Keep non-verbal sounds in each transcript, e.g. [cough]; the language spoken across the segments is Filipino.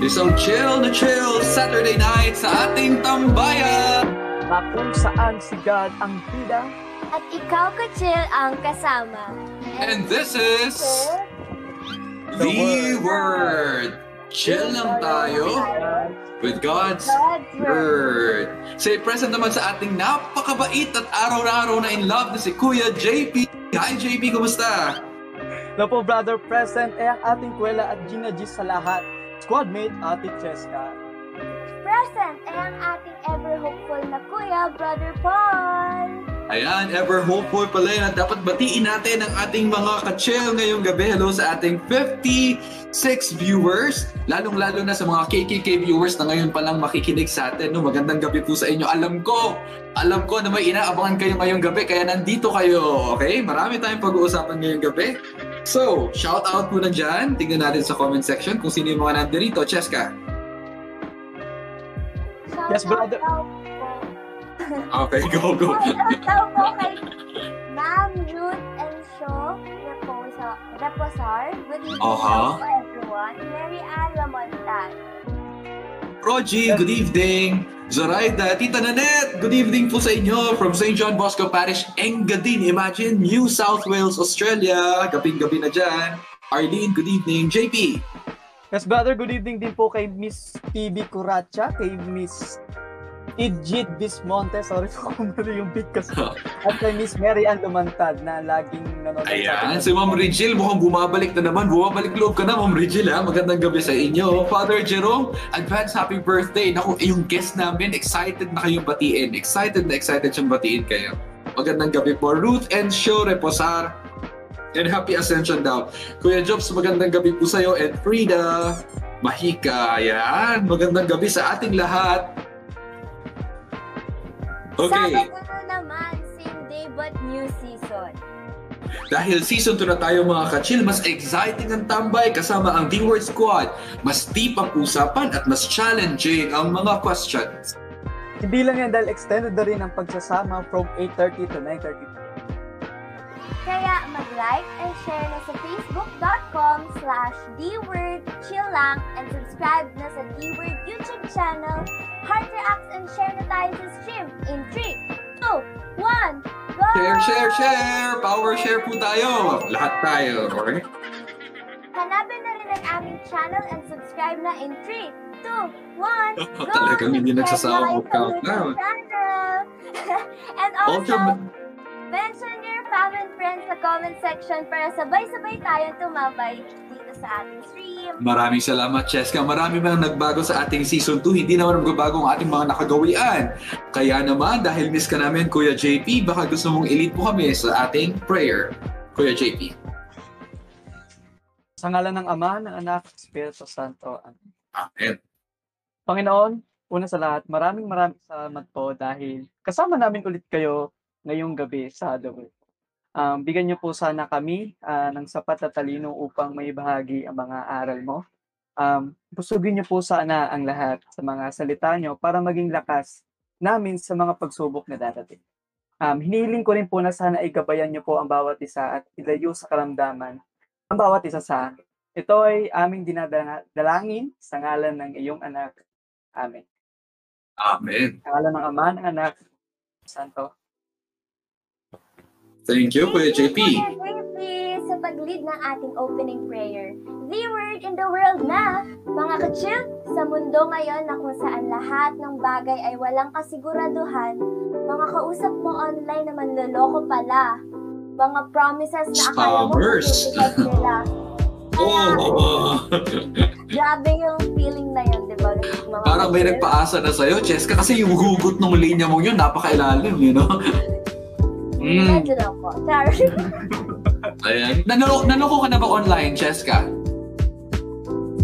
Isang chill na chill Saturday night sa ating tambayan! Na kung saan si God ang bida At ikaw, Kachil, ang kasama. And this is The Word! Chill lang tayo with God's God's Word. Say present naman sa ating napakabait at araw-araw na in love na si Kuya JP. Hi JP, kumusta? na po brother present ay ang ating kwela at Gina G sa lahat. Squadmate, Ate Cheska. Present ay ang ating ever hopeful na kuya, Brother Paul. Ayan, ever hopeful pala yun at dapat batiin natin ang ating mga ka-chill ngayong gabi. Hello sa ating 56 viewers, lalong-lalo na sa mga KKK viewers na ngayon palang makikinig sa atin. No, magandang gabi po sa inyo. Alam ko, alam ko na may inaabangan kayo ngayong gabi, kaya nandito kayo. Okay? Marami tayong pag-uusapan ngayong gabi. So, shout out muna dyan. Tingnan natin sa comment section kung sino yung mga nandito. Cheska. Yes, brother. Okay, go, go. Shout out po kay Ma'am Ruth and Show Reposa, Reposar. Good evening Aha. po everyone. Mary Ann Lamontan. Rogie, good evening. Zoraida, Tita Nanette, good evening po sa inyo from St. John Bosco Parish, Engadine. Imagine, New South Wales, Australia. Gabing-gabi na dyan. Arlene, good evening. JP, Yes brother, good evening din po kay Miss PB Curacha, kay Miss Idjit Bismonte, sorry po kung ano yung big kasi. At kay Miss Mary Ann Lumantad na laging nanonood Ayan, si Ma'am Regil, mukhang bumabalik na naman. Bumabalik loob ka na, Ma'am Regil, ha? Magandang gabi sa inyo. Father Jerome, advance happy birthday. Naku, yung guest namin, excited na kayong batiin. Excited na excited siyang batiin kayo. Magandang gabi po. Ruth and Show Reposar. And happy ascension daw. Kuya Jobs, magandang gabi po sa'yo. And Frida, Mahika, ayan. Magandang gabi sa ating lahat. Okay. Sabado na naman, same day but new season. Dahil season 2 na tayo mga ka-chill, mas exciting ang tambay kasama ang D-Word Squad. Mas deep ang usapan at mas challenging ang mga questions. Hindi lang yan dahil extended na rin ang pagsasama from 8.30 to 9.30. Kaya mag-like and share na sa facebook.com slash dwordchillang and subscribe na sa dword YouTube channel. Heart reacts and share na tayo sa stream in 3, 2, 1, go! Share, share, share! Power share po tayo! Lahat tayo, okay? Hanapin na rin ang aming channel and subscribe na in 3, 2, 1, [laughs] go! Talagang hindi nagsasawa kayo sa mag-countdown. YouTube channel. [laughs] and also, mention your family and friends sa comment section para sabay-sabay tayo tumabay dito sa ating stream. maraming salamat, Cheska. Marami mang nagbago sa ating season 2. Hindi naman magbabago ang ating mga nakagawian. Kaya naman, dahil miss ka namin, Kuya JP, baka gusto mong elite mo kami sa ating prayer. Kuya JP. Sa ngalan ng Ama, ng Anak, Espiritu Santo. Amen. Amen. Panginoon, una sa lahat, maraming maraming salamat po dahil kasama namin ulit kayo ngayong gabi sa Word. Um, bigyan niyo po sana kami ah, ng sapat na talino upang may bahagi ang mga aral mo. Um, busugin niyo po sana ang lahat sa mga salita niyo para maging lakas namin sa mga pagsubok na darating. Um, hinihiling ko rin po na sana igabayan niyo po ang bawat isa at ilayo sa karamdaman ang bawat isa sa amin. Ito ay aming dinadalangin sa ngalan ng iyong anak. Amen. Amen. Sa ngalan ng Ama, ng Anak, Santo. Thank you, Kuya JP. Sa pag-lead ng ating opening prayer. The word in the world na, mga ka-chill, sa mundo ngayon na kung saan lahat ng bagay ay walang kasiguraduhan, mga kausap mo online na manloloko pala. Mga promises na akala mo nila. [laughs] Kaya, Oh, [laughs] grabe yung feeling na yun, di ba? Parang may nagpaasa na sa'yo, Cheska, kasi yung hugot ng linya mo yun, napakailalim, you know? [laughs] Mm. Po. Sorry. [laughs] Ayan. Nanalo, nanoko ka na ba online, Cheska?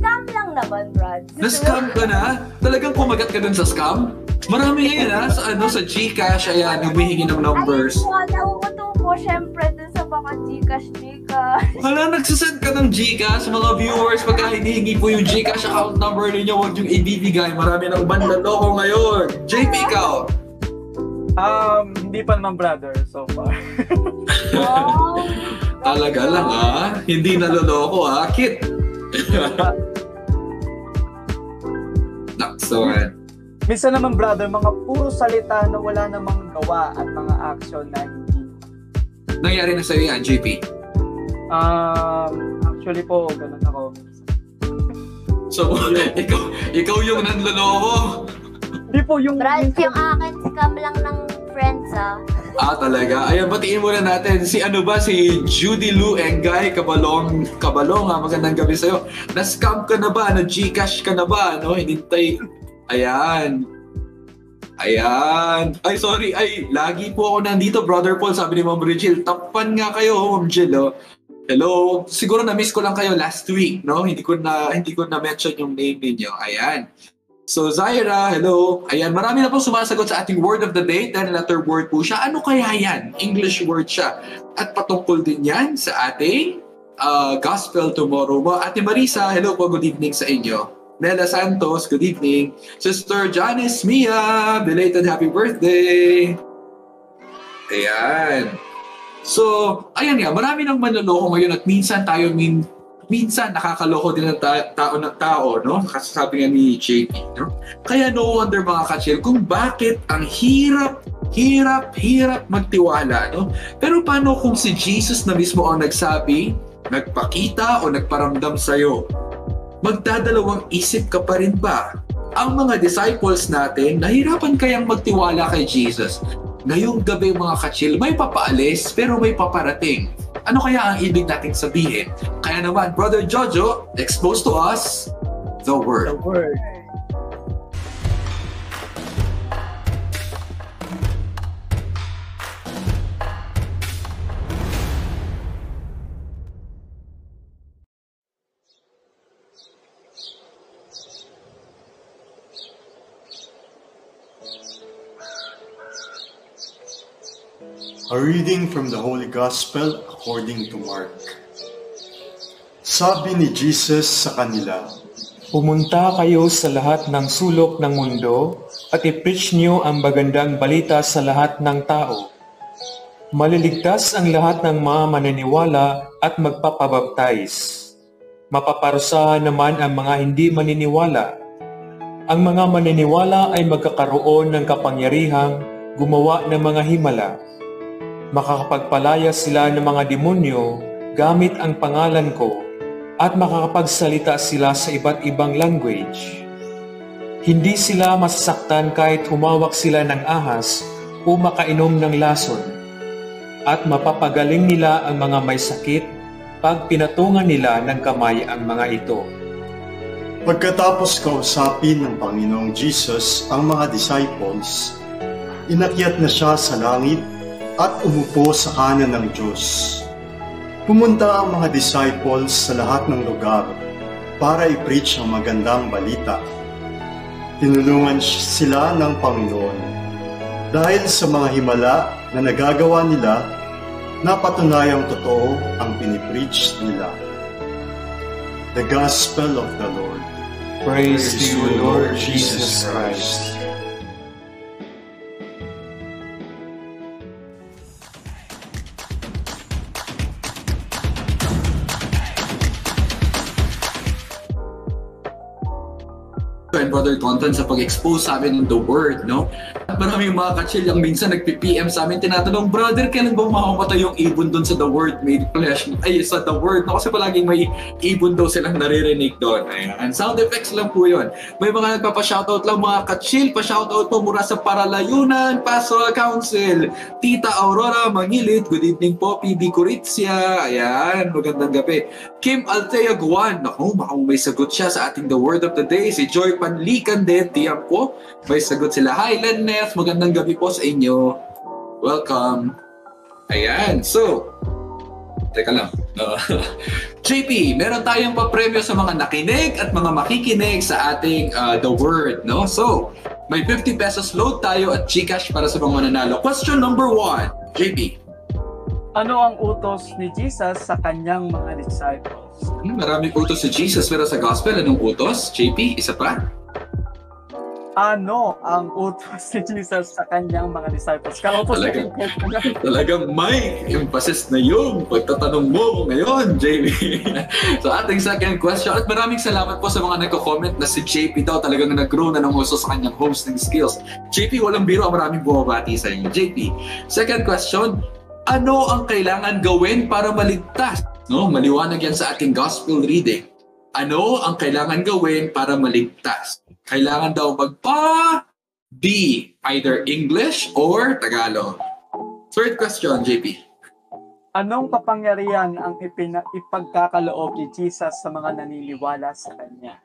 Scam lang naman, Brad. Na-scam ka na? Talagang kumagat ka dun sa scam? Marami ngayon ha, sa ano, sa Gcash, ayan, humihingi ng numbers. Ayun po, nauuto po syempre dun sa mga Gcash, Gcash. Wala, nagsasend ka ng Gcash, mga viewers, pagka hinihingi po yung Gcash account number ninyo, huwag yung ibibigay. Marami ng banlaloko ngayon. JP, ikaw. Um, hindi pa naman brother so far. Oh, Talaga lang ha? Hindi naloloko ha? Kit! Nakson. Minsan naman brother, mga puro salita na wala namang gawa at mga action na hindi. Nangyari na sa'yo yan, JP. Um, actually po, ganun ako. So, ikaw, ikaw yung nanloloko. Hindi po yung... Brad, yung akin, scam lang ng friends ah. Ah, talaga? Ayan, batiin muna natin. Si ano ba? Si Judy Lou Engay Kabalong. Kabalong, ha? Magandang gabi sa'yo. Na-scam ka na ba? Na-Gcash ka na ba? No? Hinintay. Ayan. Ayan. Ay, sorry. Ay, lagi po ako nandito, Brother Paul. Sabi ni Ma'am Regil, tapan nga kayo, Ma'am Jill. Oh. Hello. Siguro na-miss ko lang kayo last week, no? Hindi ko na hindi ko na mention yung name ninyo. Ayan. So Zaira, hello. Ayan, marami na po sumasagot sa ating word of the day. 10 letter word po siya. Ano kaya yan? English word siya. At patungkol din yan sa ating uh, Gospel Tomorrow mo. Ate Marisa, hello po. Good evening sa inyo. Nela Santos, good evening. Sister Janice Mia, belated happy birthday. Ayan. So, ayan nga, marami nang manloloko ngayon at minsan tayo min minsan nakakaloko din ng ta- tao ng tao, no? Kasi sabi nga ni JP, no? Kaya no wonder mga kachil kung bakit ang hirap, hirap, hirap magtiwala, no? Pero paano kung si Jesus na mismo ang nagsabi, nagpakita o nagparamdam sa'yo? Magdadalawang isip ka pa rin ba? Ang mga disciples natin, nahirapan kayang magtiwala kay Jesus. Ngayong gabi mga kachil, may papaalis pero may paparating. Ano kaya ang ibig nating sabihin? Kaya naman, Brother Jojo, expose to us the The Word. word. A reading from the Holy Gospel according to Mark. Sabi ni Jesus sa kanila, Pumunta kayo sa lahat ng sulok ng mundo at i-preach niyo ang magandang balita sa lahat ng tao. Maliligtas ang lahat ng mga maniniwala at magpapabaptize. Mapaparusahan naman ang mga hindi maniniwala. Ang mga maniniwala ay magkakaroon ng kapangyarihang gumawa ng mga himala. Makakapagpalaya sila ng mga demonyo gamit ang pangalan ko at makakapagsalita sila sa iba't ibang language. Hindi sila masasaktan kahit humawak sila ng ahas o makainom ng lason. At mapapagaling nila ang mga may sakit pag pinatungan nila ng kamay ang mga ito. Pagkatapos kausapin ng Panginoong Jesus ang mga disciples, inakyat na siya sa langit at umupo sa kanan ng Diyos. Pumunta ang mga disciples sa lahat ng lugar para i-preach ang magandang balita. Tinulungan sila ng Panginoon dahil sa mga himala na nagagawa nila, napatunayang totoo ang pinipreach nila. The Gospel of the Lord. Praise to you, Lord Jesus Christ. And Brother Tonton sa pag-expose sa amin ng the word, no? At maraming mga kachil yung minsan nagpi-PM sa amin, tinatanong, Brother, kailan ba makamatay yung ibon doon sa the word made flesh? Ay, sa the word, no? Kasi palaging may ibon daw silang naririnig doon. Ayan. Sound effects lang po yun. May mga nagpapa-shoutout lang, mga kachil, pa-shoutout po mula sa Paralayunan Pastoral Council. Tita Aurora Mangilit, good evening po. PB Kuritzia, ayan, magandang gabi. Kim Altea Guan, naku, mukhang may sagot siya sa ating The Word of the Day. Si Joy Panlican din, tiyak po. May sagot sila. Hi, Lenneth, magandang gabi po sa inyo. Welcome. Ayan, so, teka lang. Uh, [laughs] JP, meron tayong papremyo sa mga nakinig at mga makikinig sa ating uh, The Word, no? So, may 50 pesos load tayo at Gcash para sa mga mananalo. Question number one, JP. Ano ang utos ni Jesus sa kanyang mga disciples? Hmm, maraming utos si Jesus pero sa gospel, anong utos? JP, isa pa? Ano ang utos ni Jesus sa kanyang mga disciples? Po sa Talaga. Talagang may emphasis na yung pagtatanong mo ngayon, JP. [laughs] so ating second question. At maraming salamat po sa mga nagko-comment na si JP daw talagang nag-grow na ng uso sa kanyang hosting skills. JP, walang biro, maraming bumabati sa inyo. JP, second question. Ano ang kailangan gawin para maligtas? No, maliwanag yan sa ating gospel reading. Ano ang kailangan gawin para maligtas? Kailangan daw magpa B, either English or Tagalog. Third question, JP. Anong kapangyarihan ang ipina- ipagkakaloob ni Jesus sa mga naniniwala sa Kanya?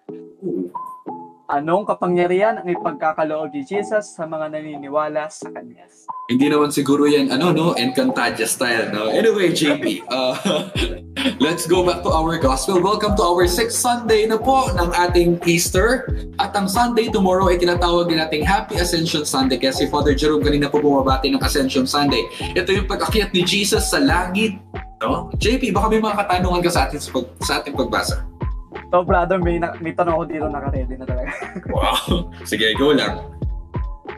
Anong kapangyarihan ang ipagkakaloob ni Jesus sa mga naniniwala sa Kanya? Hindi naman siguro yan, ano, no? Encantadia style, no? Anyway, JP, uh, [laughs] let's go back to our gospel. Welcome to our sixth Sunday na po ng ating Easter. At ang Sunday tomorrow ay tinatawag din nating Happy Ascension Sunday. Kaya si Father Jerome kanina po bumabati ng Ascension Sunday. Ito yung pag-akyat ni Jesus sa langit. No? JP, baka may mga katanungan ka sa atin sa, pag, sa ating pagbasa. So brother, may, na- may tanong ako dito nakaredy na talaga. Wow. Sige, go lang.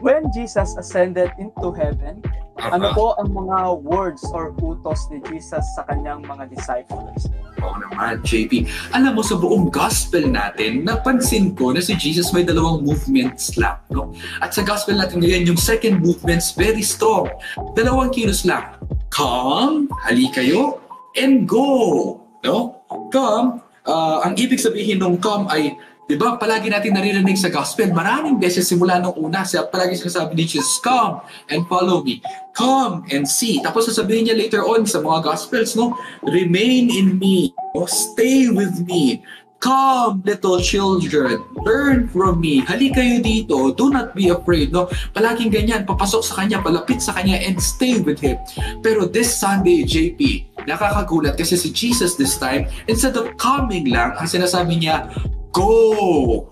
When Jesus ascended into heaven, ano Aha. po ang mga words or utos ni Jesus sa kanyang mga disciples? Oo naman, JP. Alam mo, sa buong gospel natin, napansin ko na si Jesus may dalawang movements lang. No? At sa gospel natin ngayon, yung second movement's very strong. Dalawang kilos lang. Come, hali kayo, and go. No? Come, ah, ang ibig sabihin ng come ay Di ba, palagi natin naririnig sa gospel, maraming beses simula nung una, siya palagi sinasabi ni Jesus, come and follow me. Come and see. Tapos sasabihin niya later on sa mga gospels, no? Remain in me. No? Stay with me. Come, little children, learn from me. Hali kayo dito. Do not be afraid. No? Palaging ganyan, papasok sa kanya, palapit sa kanya, and stay with him. Pero this Sunday, JP, nakakagulat kasi si Jesus this time, instead of coming lang, ang sinasabi niya, go!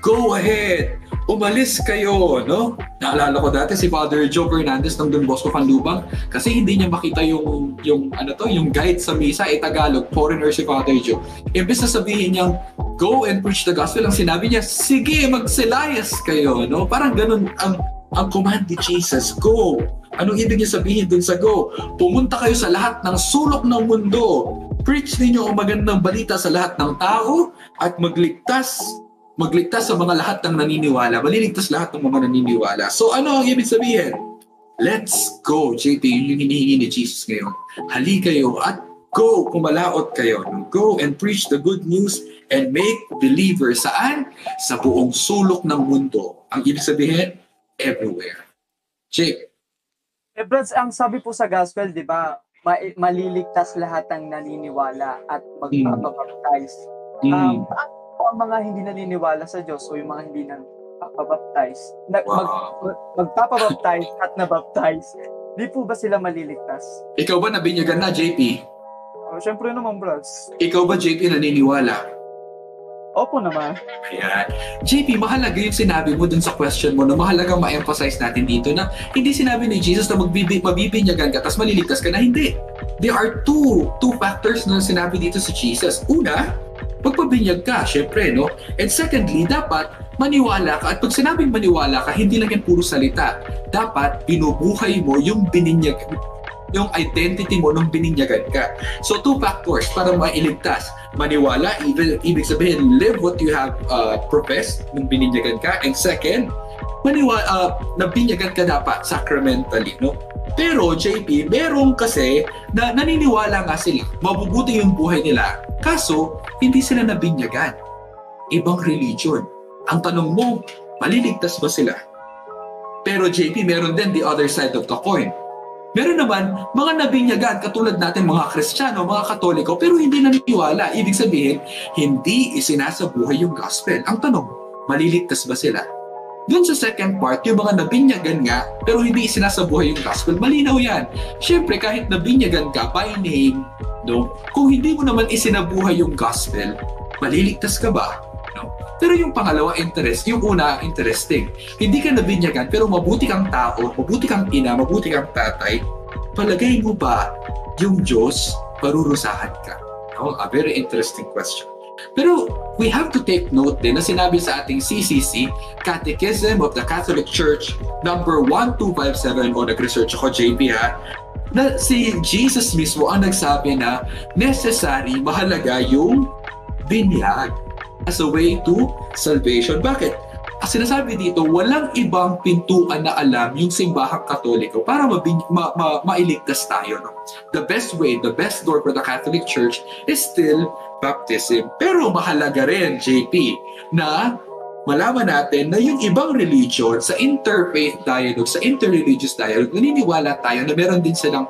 Go ahead! Umalis kayo, no? Naalala ko dati si Father Joe Fernandez ng Don Bosco Canlubang kasi hindi niya makita yung yung ano to, yung guide sa misa ay Tagalog, foreigner si Father Joe. Imbes na sabihin niyang go and preach the gospel, ang sinabi niya, sige, magsilayas kayo, no? Parang ganun ang ang command ni Jesus, go! Anong ibig niya sabihin dun sa go? Pumunta kayo sa lahat ng sulok ng mundo. Preach ninyo ang magandang balita sa lahat ng tao at magligtas magligtas sa mga lahat ng naniniwala. Maliligtas lahat ng mga naniniwala. So ano ang ibig sabihin? Let's go, JP. Yun yung hinihingi ni Jesus ngayon. Hali kayo at go, kumalaot kayo. Go and preach the good news and make believers saan? Sa buong sulok ng mundo. Ang ibig sabihin, everywhere. Jake, Eh, ang sabi po sa gospel, di ba, ma- maliligtas lahat ng naniniwala at magpapabaptize. Um, paano po ang mga hindi naniniwala sa Diyos o yung mga hindi nagpapabaptize, na, mag, wow. magpapabaptize at nabaptize, di po ba sila maliligtas? Ikaw ba nabinyagan na, JP? Oh, Siyempre naman, Brads. Ikaw ba, JP, naniniwala? Opo naman. Ayan. JP, mahalaga yung sinabi mo dun sa question mo na mahalaga ma-emphasize natin dito na hindi sinabi ni Jesus na magbibi, mabibinyagan ka tapos maliligtas ka na. Hindi. There are two two factors na sinabi dito sa Jesus. Una, magpabinyag ka, syempre, no? And secondly, dapat maniwala ka. At pag sinabing maniwala ka, hindi lang yan puro salita. Dapat binubuhay mo yung bininyag yung identity mo nung bininyagan ka. So, two factors para mailigtas. Maniwala, ibig, ibig sabihin, live what you have uh, professed nung bininyagan ka. And second, maniwala, uh, nabinyagan ka dapat sacramentally, no? Pero, JP, meron kasi na naniniwala nga sila, mabubuti yung buhay nila. Kaso, hindi sila nabinyagan. Ibang religion. Ang tanong mo, maliligtas ba sila? Pero JP, meron din the other side of the coin. Meron naman mga nabinyagan katulad natin mga Kristiyano, mga Katoliko pero hindi naniniwala. Ibig sabihin, hindi isinasabuhay yung gospel. Ang tanong, maliligtas ba sila? Doon sa second part, yung mga nabinyagan nga pero hindi isinasabuhay yung gospel, malinaw yan. Siyempre, kahit nabinyagan ka by name, no, kung hindi mo naman isinabuhay yung gospel, maliligtas ka ba? No? Pero yung pangalawa interest, yung una interesting. Hindi ka nabinyagan pero mabuti kang tao, mabuti kang ina, mabuti kang tatay. Palagay mo ba yung Diyos parurusahan ka? No? A very interesting question. Pero we have to take note din na sinabi sa ating CCC, Catechism of the Catholic Church, number 1257, o nag-research ako, JP ha, na si Jesus mismo ang nagsabi na necessary, mahalaga yung binyag as a way to salvation. Bakit? Sinasabi dito, walang ibang pintuan na alam yung simbahang katoliko para mabin, ma, ma, mailigtas tayo. No? The best way, the best door for the Catholic Church is still baptism. Pero mahalaga rin, JP, na malaman natin na yung ibang religion sa interfaith dialogue, sa interreligious dialogue, naniniwala tayo na meron din silang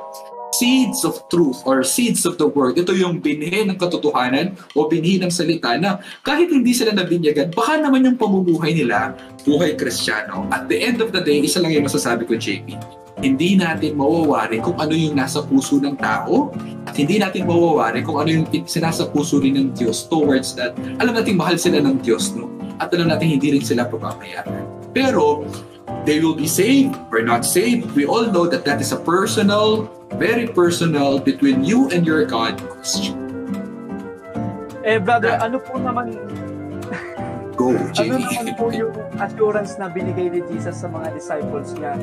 seeds of truth or seeds of the word. Ito yung binhi ng katotohanan o binhi ng salita na kahit hindi sila nabinyagan, baka naman yung pamumuhay nila, buhay kristyano. At the end of the day, isa lang yung masasabi ko, JP. Hindi natin mawawari kung ano yung nasa puso ng tao at hindi natin mawawari kung ano yung sinasa puso rin ng Diyos towards that. Alam natin mahal sila ng Diyos, no? At alam natin hindi rin sila pagmamayaran. Pero, they will be saved or not saved. We all know that that is a personal, very personal between you and your God question. Eh, brother, ano po naman, Go, [laughs] ano JV. naman po yung assurance na binigay ni Jesus sa mga disciples niya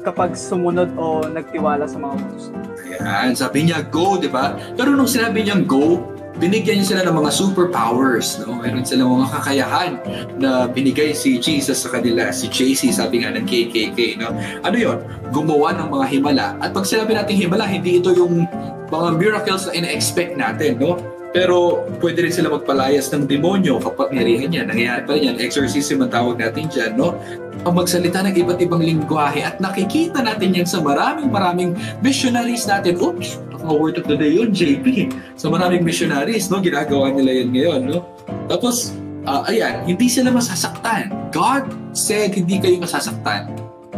kapag sumunod o nagtiwala sa mga utos niya? Ayan, sabi niya, go, di ba? Pero nung sinabi niyang go, binigyan niya sila ng mga superpowers, no? Meron silang mga kakayahan na binigay si Jesus sa kanila. Si JC, sabi nga ng KKK, no? Ano yon? Gumawa ng mga himala. At pag sinabi natin himala, hindi ito yung mga miracles na ina-expect natin, no? Pero pwede rin sila magpalayas ng demonyo kapag narihan yan. Nangyayari pa rin yan. Exorcism ang tawag natin dyan, no? Ang magsalita ng iba't ibang lingwahe at nakikita natin yan sa maraming maraming missionaries natin. Oops! Mga word of the day yun, JP. Sa maraming missionaries, no? Ginagawa nila yan ngayon, no? Tapos, ah, ayan, hindi sila masasaktan. God said hindi kayo masasaktan.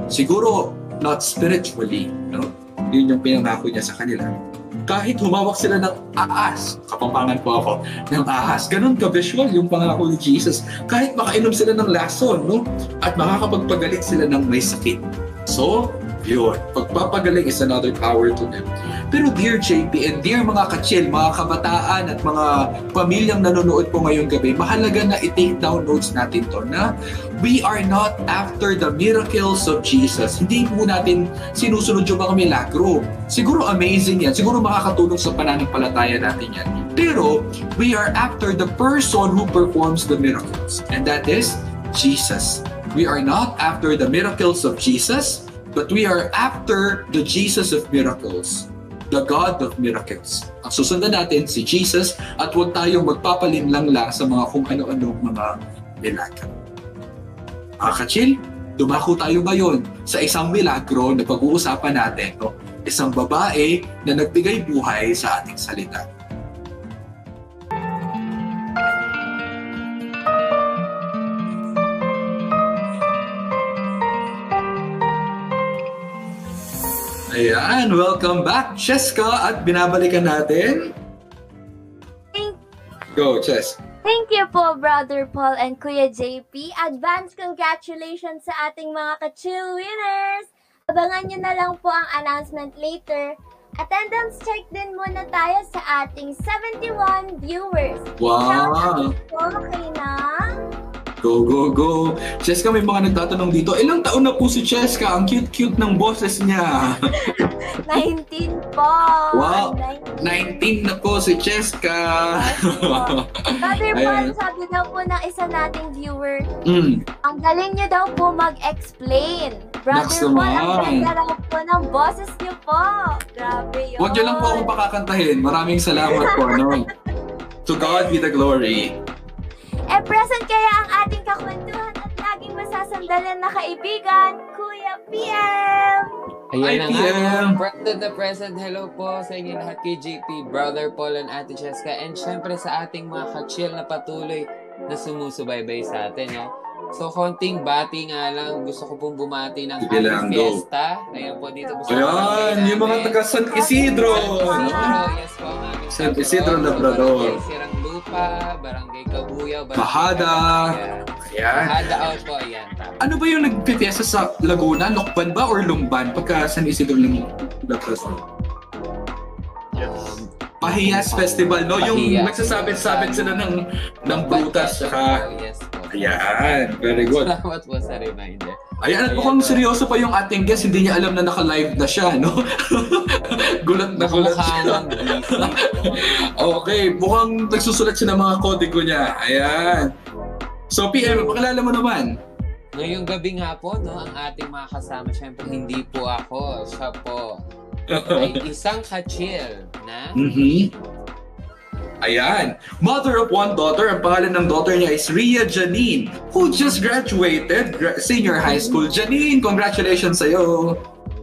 Siguro, not spiritually, no? Yun yung pinangako niya sa kanila kahit humawak sila ng ahas, kapampangan po ako, ng ahas. Ganun ka-visual yung pangako ni Jesus. Kahit makainom sila ng lason, no? At makakapagpagaling sila ng may sakit. So, yun. Pagpapagaling is another power to them. Pero dear JP and dear mga kachil, mga kabataan at mga pamilyang nanonood po ngayong gabi, mahalaga na i-take down notes natin to na we are not after the miracles of Jesus. Hindi po natin sinusunod yung mga milagro. Siguro amazing yan. Siguro makakatulong sa pananampalataya natin yan. Pero we are after the person who performs the miracles. And that is Jesus. We are not after the miracles of Jesus, but we are after the Jesus of miracles the God of miracles. Ang susundan natin si Jesus at huwag tayong magpapalinlang lang sa mga kung ano-ano mga milagro. Mga kachil, dumako tayo ngayon sa isang milagro na pag-uusapan natin. No? Isang babae na nagbigay buhay sa ating salita. Ayan, welcome back, Cheska, at binabalikan natin. Thank, Go, Ches. thank you po, Brother Paul and Kuya JP. Advance congratulations sa ating mga ka-chill winners! Abangan nyo na lang po ang announcement later. Attendance check din muna tayo sa ating 71 viewers. Wow! Po kayo na. Go, go, go! Cheska, may mga nagtatanong dito. Ilang taon na po si Cheska? Ang cute-cute ng boses niya. [laughs] 19 po. Wow. 19. 19 na po si Cheska. Brother [laughs] Paul, sabi daw po ng isa nating viewer, mm. ang galing niyo daw po mag-explain. Brother Paul, ang ganda daw po ng boses niyo po. Grabe yun. Huwag niyo lang po akong pakakantahin. Maraming salamat po. No? To God be the glory. Eh, present kaya ang ating kakwentuhan at laging masasandalan na kaibigan, Kuya PM! Ayan na nga. To the present, hello po sa inyo lahat kay JP, Brother Paul and Ate Cheska, and syempre sa ating mga ka-chill na patuloy na sumusubaybay sa atin, no? So, konting bati nga lang. Gusto ko pong bumati ng Sige lang, Happy. Fiesta. Ayan po dito sa Ayan, yung mga taga San Isidro. San? Isidro, yes po, San Isidro Labrador. Barangay Sirang Lupa, Barangay Kabuyaw, Barangay Bahada. Ayan. Bahada out po, ayan. Ano ba yung nagpipiesa sa Laguna? Lokban ba or Lumban? Pagka San Isidro ng Labrador? Um, Pahiyas Festival, no? Yung Pahiyas. nagsasabit-sabit sila ng, ng butas, saka... Yes. Ayan, very good. Salamat po sa reminder. Ayan, at mukhang seryoso pa yung ating guest, hindi niya alam na naka-live na siya, no? [laughs] gulat na gulat siya. busy. [laughs] Okay, mukhang nagsusulat siya ng mga kodigo niya. Ayan. So, PM, pakilala mo naman. Ngayong gabi nga po, no, ang ating mga kasama, syempre hindi po ako, siya po [laughs] ay isang ka-chill na Mhm. Ayan. Mother of one daughter. Ang pangalan ng daughter niya is Ria Janine, who just graduated gra- senior high school. Janine, congratulations sa'yo.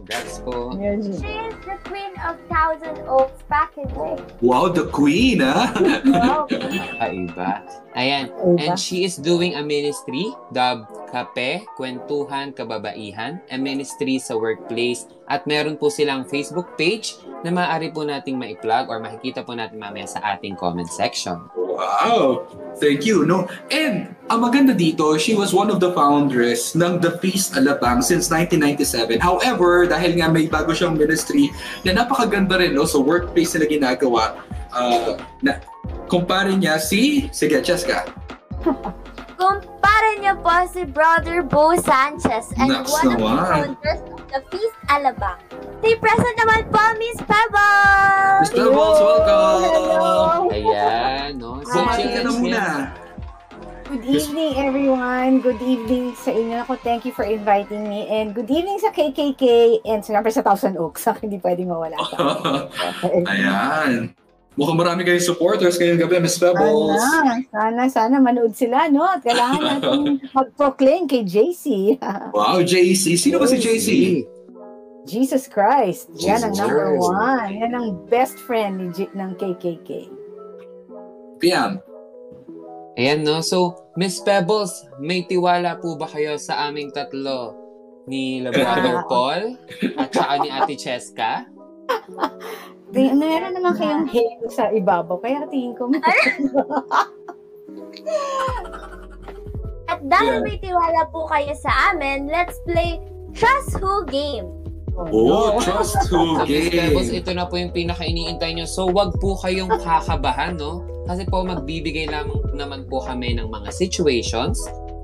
congrats po. She is the queen of Thousand Oaks packaging. Wow, the queen, ah. Wow. [laughs] Kaiba. Ayan. And she is doing a ministry dubbed Kape, Kwentuhan, Kababaihan, a ministry sa workplace. At meron po silang Facebook page na maaari po nating ma-plug or makikita po natin mamaya sa ating comment section. Wow! Thank you, no? And, ang maganda dito, she was one of the founders ng The Feast Alabang since 1997. However, dahil nga may bago siyang ministry na napakaganda rin, no? So, workplace nila ginagawa. Uh, na, kumpare niya si... Sige, Cheska. [laughs] Kumpara niyo po si Brother Bo Sanchez and Naks one of the founders of the Feast Alabang. Stay present naman po, Miss Pebbles! Miss Pebbles, welcome! Ayan, no? So, ka na muna. Good evening, everyone. Good evening sa inyo. Ako, thank you for inviting me. And good evening sa KKK and siyempre sa Thousand Oaks. [laughs] Hindi pwedeng mawala. [laughs] Ayan. Mukhang marami kayong supporters ngayong gabi, Miss Pebbles. Sana, sana, sana manood sila, no? At kailangan [laughs] natin mag-proclaim kay JC. [laughs] Wow, JC. Sino ba si JC? Jesus Christ. Yan ang Jesus number Christ. one. Yan ang best friend ni J- ng KKK. PM. Ayan, no? So, Miss Pebbles, may tiwala po ba kayo sa aming tatlo ni Brother Ah. [laughs] Paul at saka ni Ate Cheska? Di- Meron naman kayong halo sa ibabaw. Kaya tingin ko, [laughs] At dahil Yeah. may tiwala po kayo sa amin, let's play Trust Who game. Oh, trust to Miss Pebbles, game. ito na po yung pinaka-iniintay nyo. So, wag po kayong kakabahan, no? Kasi po, magbibigay lamang naman po kami ng mga situations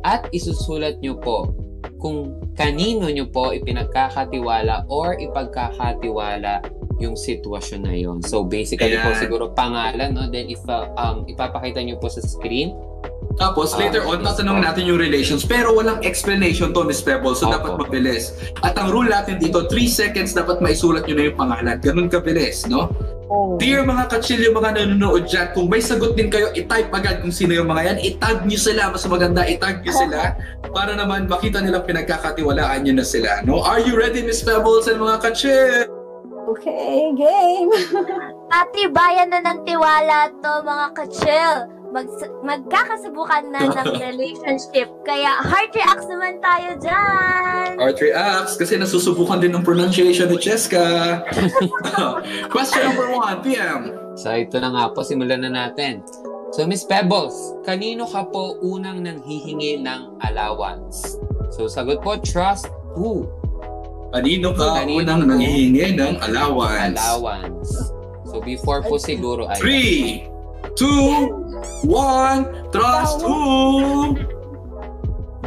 at isusulat nyo po kung kanino nyo po ipinagkakatiwala or ipagkakatiwala yung sitwasyon na yon. So, basically po Ayan. siguro pangalan, no? Then, if, uh, um, ipapakita nyo po sa screen. Tapos later on, tatanungin natin yung relations. Pero walang explanation to, Miss Pebbles. So Opo. dapat mabilis. At ang rule natin dito, 3 seconds dapat maisulat nyo na yung pangalan. Ganun kabilis, no? Oh. Dear mga kachil, yung mga nanonood dyan, kung may sagot din kayo, itype agad kung sino yung mga yan. Itag nyo sila. Mas maganda, itag nyo sila. [laughs] Para naman makita nilang pinagkakatiwalaan nyo na sila. No? Are you ready, Miss Pebbles and mga kachil? Okay, game. [laughs] Patibayan na ng tiwala to mga ka-chill. Mag magkakasubukan na ng [laughs] relationship. Kaya heart reacts naman tayo dyan. Art reacts kasi nasusubukan din ng pronunciation ni Cheska. [laughs] Question number one, PM. So, ito na nga po. Simulan na natin. So, Miss Pebbles, kanino ka po unang nanghihingi ng allowance? So, sagot po, trust who? Kanino ka Kanino? unang nangihingi ng allowance? Allowance. So, before po siguro ay... Three, two, one, trust who?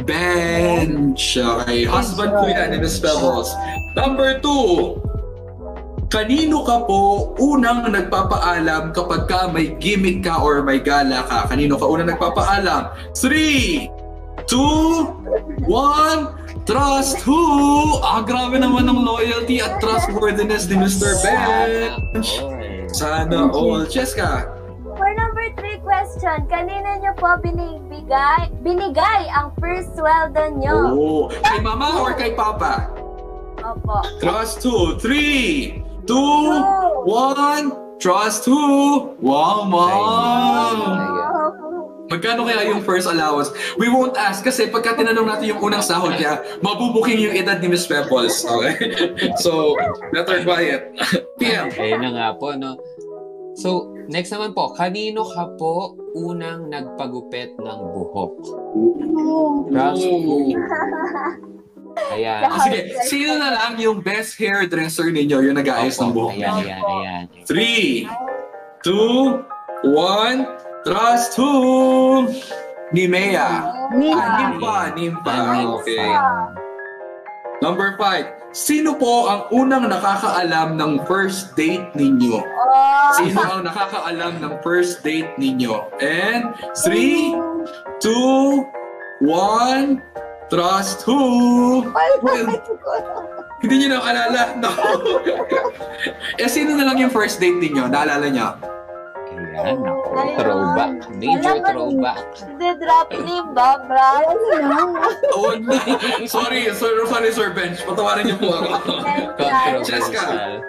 Bench. Okay, husband ko yan ni Miss Pebbles. Number two, kanino ka po unang nagpapaalam kapag ka may gimmick ka or may gala ka? Kanino ka unang nagpapaalam? Three, two, one, trust who? Ah, grabe naman ng loyalty at trustworthiness ni Mr. Bench. Sana all. Cheska. For number three question, kanina nyo po binibigay, binigay ang first sweldo nyo? Oh, kay mama or kay papa? Opo. Trust who? Three, two, one. Trust who? Wow, mom! Magkano kaya yung first allowance? We won't ask kasi pagka tinanong natin yung unang sahod niya, mabubuking yung edad ni Miss Pebbles. Okay? [laughs] So, better quiet. PM. Ayun na nga po, no? So, next naman po, kanino ka po unang nagpagupit ng buhok? Trust who? [laughs] Ayan. Ah, sige, sino na lang yung best hairdresser ninyo yung nag-aayos ng buhok Ayan, ayan, ayan. Three, two, one. Trust who? Nimea. Nimpa. Ah, Nimpa. Nimpa. Ah, Okay. Number five. Sino po ang unang nakakaalam ng first date ninyo? Oh. Sino ang nakakaalam ng first date ninyo? And three, two, one. Trust who? Well, hindi nyo nakalala. No. [laughs] eh, sino na lang yung first date ninyo? Naalala niyo? Ayan, ako. Ayun. Throwback. Major Alam throwback. The drop name ba, Brad? Oh, no. sorry, sorry, sorry, Sir Bench. Patawarin niyo po ako. [laughs] Controversial.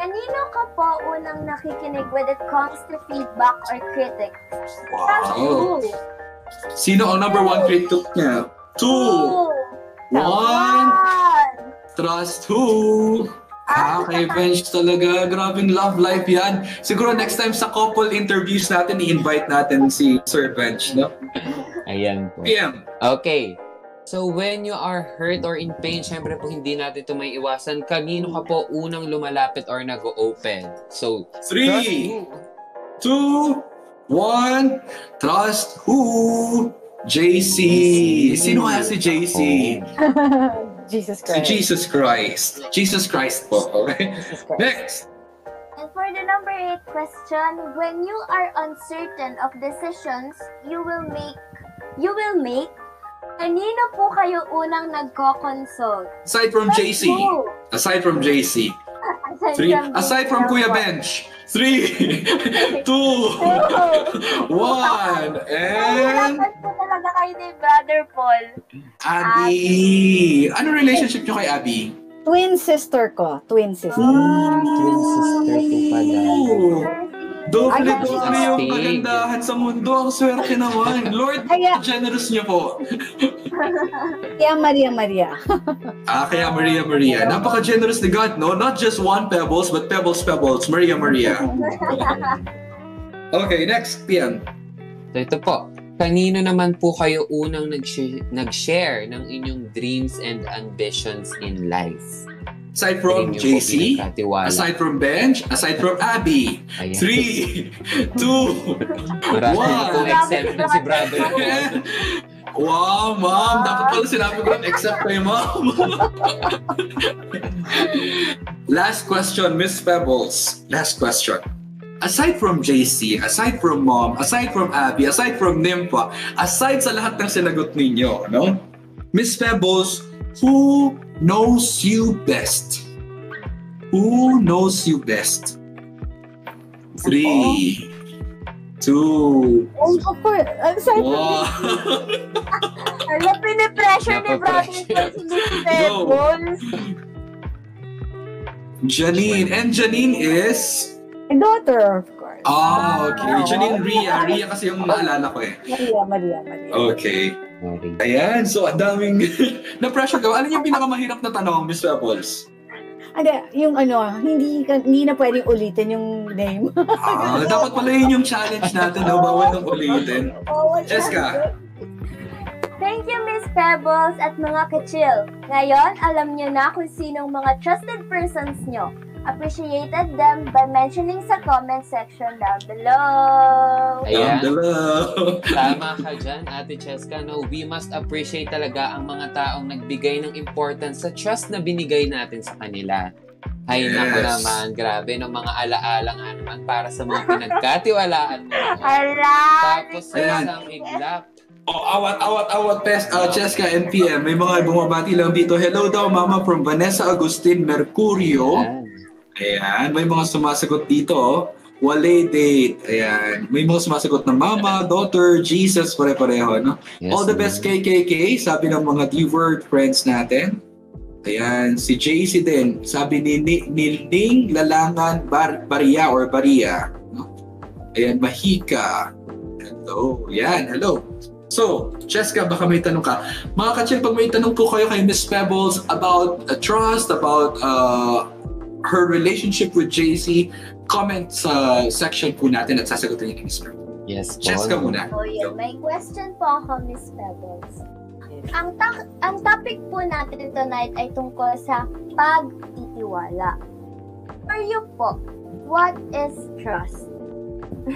Kanino ka po unang nakikinig when it comes to feedback or critics? Wow. Sino ang number one critic niya? Two. One. Trust who? Ah, kay Bench talaga. Grabing love life yan. Siguro next time sa couple interviews natin, i-invite natin si Sir Bench, no? Ayan po. PM. Okay. So when you are hurt or in pain, syempre po hindi natin ito may iwasan. Kanino ka po unang lumalapit or nag-open? So, Three. trust who? two, one, trust who? JC. Sino kaya si JC? [laughs] Jesus Si Christ. Jesus Christ. Jesus Christ po. Okay? Jesus Christ. Next. And for the number eight question, when you are uncertain of decisions you will make, you will make, kanino po kayo unang nagko-consult? Aside from JC. Aside from JC. Three. from Aside from Kuya Bench. Three, [laughs] two, [laughs] one, and Hirapan po talaga kayo ni Brother Paul. Abby. Ano relationship niyo kay Abby? Twin sister ko. Twin sister. Twin sister ko pala. Ooh. Doble, doble yung kagandahan sa mundo. Ang swerte naman. [laughs] Lord, Kaya- generous niyo po. [laughs] Kaya Maria Maria. [laughs] Ah, kaya Maria Maria. Napaka-generous ni God, no? Not just one pebbles, but pebbles, pebbles. Maria Maria. [laughs] Okay, next, PM. So ito po. Kanino naman po kayo unang nag-sh- nag-share ng inyong dreams and ambitions in life? Aside from JC, aside from Bench, aside from Abby. Ayan. Three, two, na pong exemption si brother. Wow, ma'am. Dapat pala sinabi ko except kay ma'am. [laughs] Last question, Miss Pebbles. Last question. Aside from JC, aside from mom, aside from Abby, aside from Nympha, aside sa lahat ng sinagot ninyo, no? Miss Pebbles, who knows you best? Who knows you best? Three, two, Oh, of course. I'm sorry. one. Alam, pinipressure ni Brother. Paul si Pebbles. Janine. And Janine is... My daughter, of course. Ah, okay. Janine Ria. Ria kasi yung naalala ko eh. Maria, Maria, Maria. Okay. Sorry. Ayan. So, ang daming... [laughs] Na-pressure ka. Ano yung pinakamahirap na tanong, Miss Pebbles? Hindi, yung ano, hindi, hindi na pwedeng ulitin yung name. Ah, dapat pala yun yung challenge natin. No? Bawal nang ulitin. Jessica. Thank you, Miss Pebbles at mga ka-chill. Ngayon, alam niyo na kung sinong mga trusted persons nyo. Appreciated them by mentioning sa comment section down below. Ayan. Hello. [laughs] Tama ka dyan, Ate Cheska. No, we must appreciate talaga ang mga taong nagbigay ng importance sa trust na binigay natin sa kanila. Ay, Yes. naku naman, grabe, no, mga alaala nga naman para sa mga pinagkatiwalaan mo. [laughs] Ala! Tapos sa Ayan. isang iglap. Oh, awat, awat, awat, pest. Uh, Cheska NPM. May mga bumabati lang dito. Hello daw, mama from Vanessa Agustin Mercurio. Ayan. Ayan, may mga sumasagot dito. oh. Wale date. Ayan. May mga sumasagot na mama, daughter, Jesus, pare-pareho. No? Yes, All the ma'am. best KKK, sabi ng mga viewer friends natin. Ayan, si JC din. Sabi ni, ni, ni Ning Lalangan Bar, Baria or Baria. No? Ayan, Mahika. Hello. Yan, hello. So, Cheska, baka may tanong ka. Mga kachil, pag may tanong po kayo kay Miss Pebbles about uh, trust, about uh, her relationship with JC, comment sa section po natin at sasagutin niyo ni Miss Pebbles. Yes, Cheska Paul. muna. Oh, yeah. May question po ako, Miss Pebbles. Ang, ta- ang topic po natin tonight ay tungkol sa pagtitiwala. For you po, what is trust? [laughs]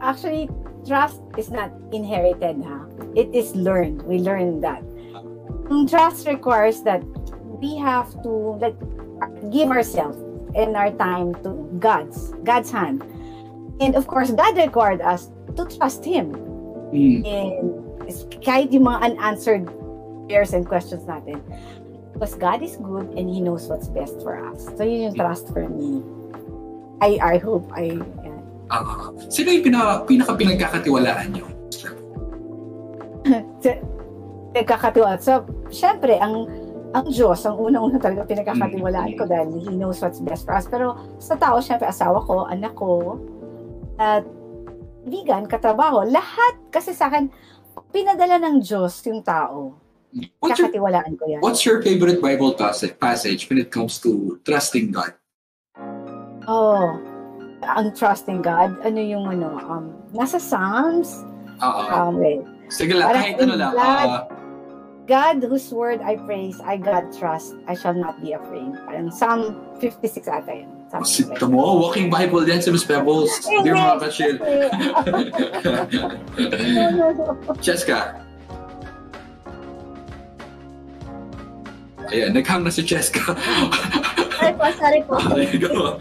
Actually, trust is not inherited, ha? It is learned. We learn that. Trust requires that we have to like give ourselves and our time to God's God's hand. And of course, God required us to trust Him. Mm. And kahit yung mga unanswered prayers and questions natin. Because God is good and He knows what's best for us. So yun yung trust for me. I I hope I yan. Ah, sino yung pinaka, pinaka pinagkakatiwalaan nyo? Nagkakatiwala. [laughs] So, syempre, ang ang Diyos, ang unang-una talaga pinagkakatiwalaan ko dahil He knows what's best for us. Pero sa tao, syempre, asawa ko, anak ko, at vegan, katrabaho, lahat kasi sa akin, pinadala ng Diyos yung tao. What's your, ko yan. what's your favorite Bible passage, passage when it comes to trusting God? Oh, ang trusting God, ano yung ano, um, nasa Psalms, Ah, ah. um, wait, sige lang, kahit ano lang. Ah, God whose word I praise, I God trust, I shall not be afraid. Parang Psalm 56 ata yun. Something like tamo, walking Bible yan si Miss Pebbles. Dear [laughs] no, no. Cheska. Ayan, naghang na si Cheska. Sorry po, sorry po. There you go.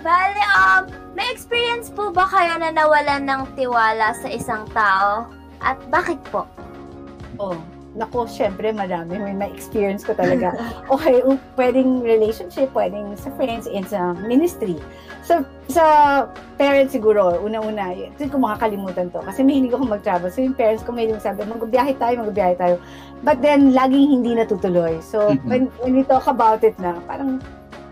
Bale, um, may experience po ba kayo na nawalan ng tiwala sa isang tao? At bakit po? Oh, nako, syempre marami. May ma-experience ko talaga. [laughs] Okay, um, pwedeng relationship, pwedeng sa friends, and sa ministry. So, sa parents siguro, una-una, hindi ko makakalimutan to. Kasi mahilig ako mag-travel. So, yung parents ko mahilig sabi, magbiyahe tayo, magbiyahe tayo. But then, laging hindi natutuloy. So, when, when we talk about it na, parang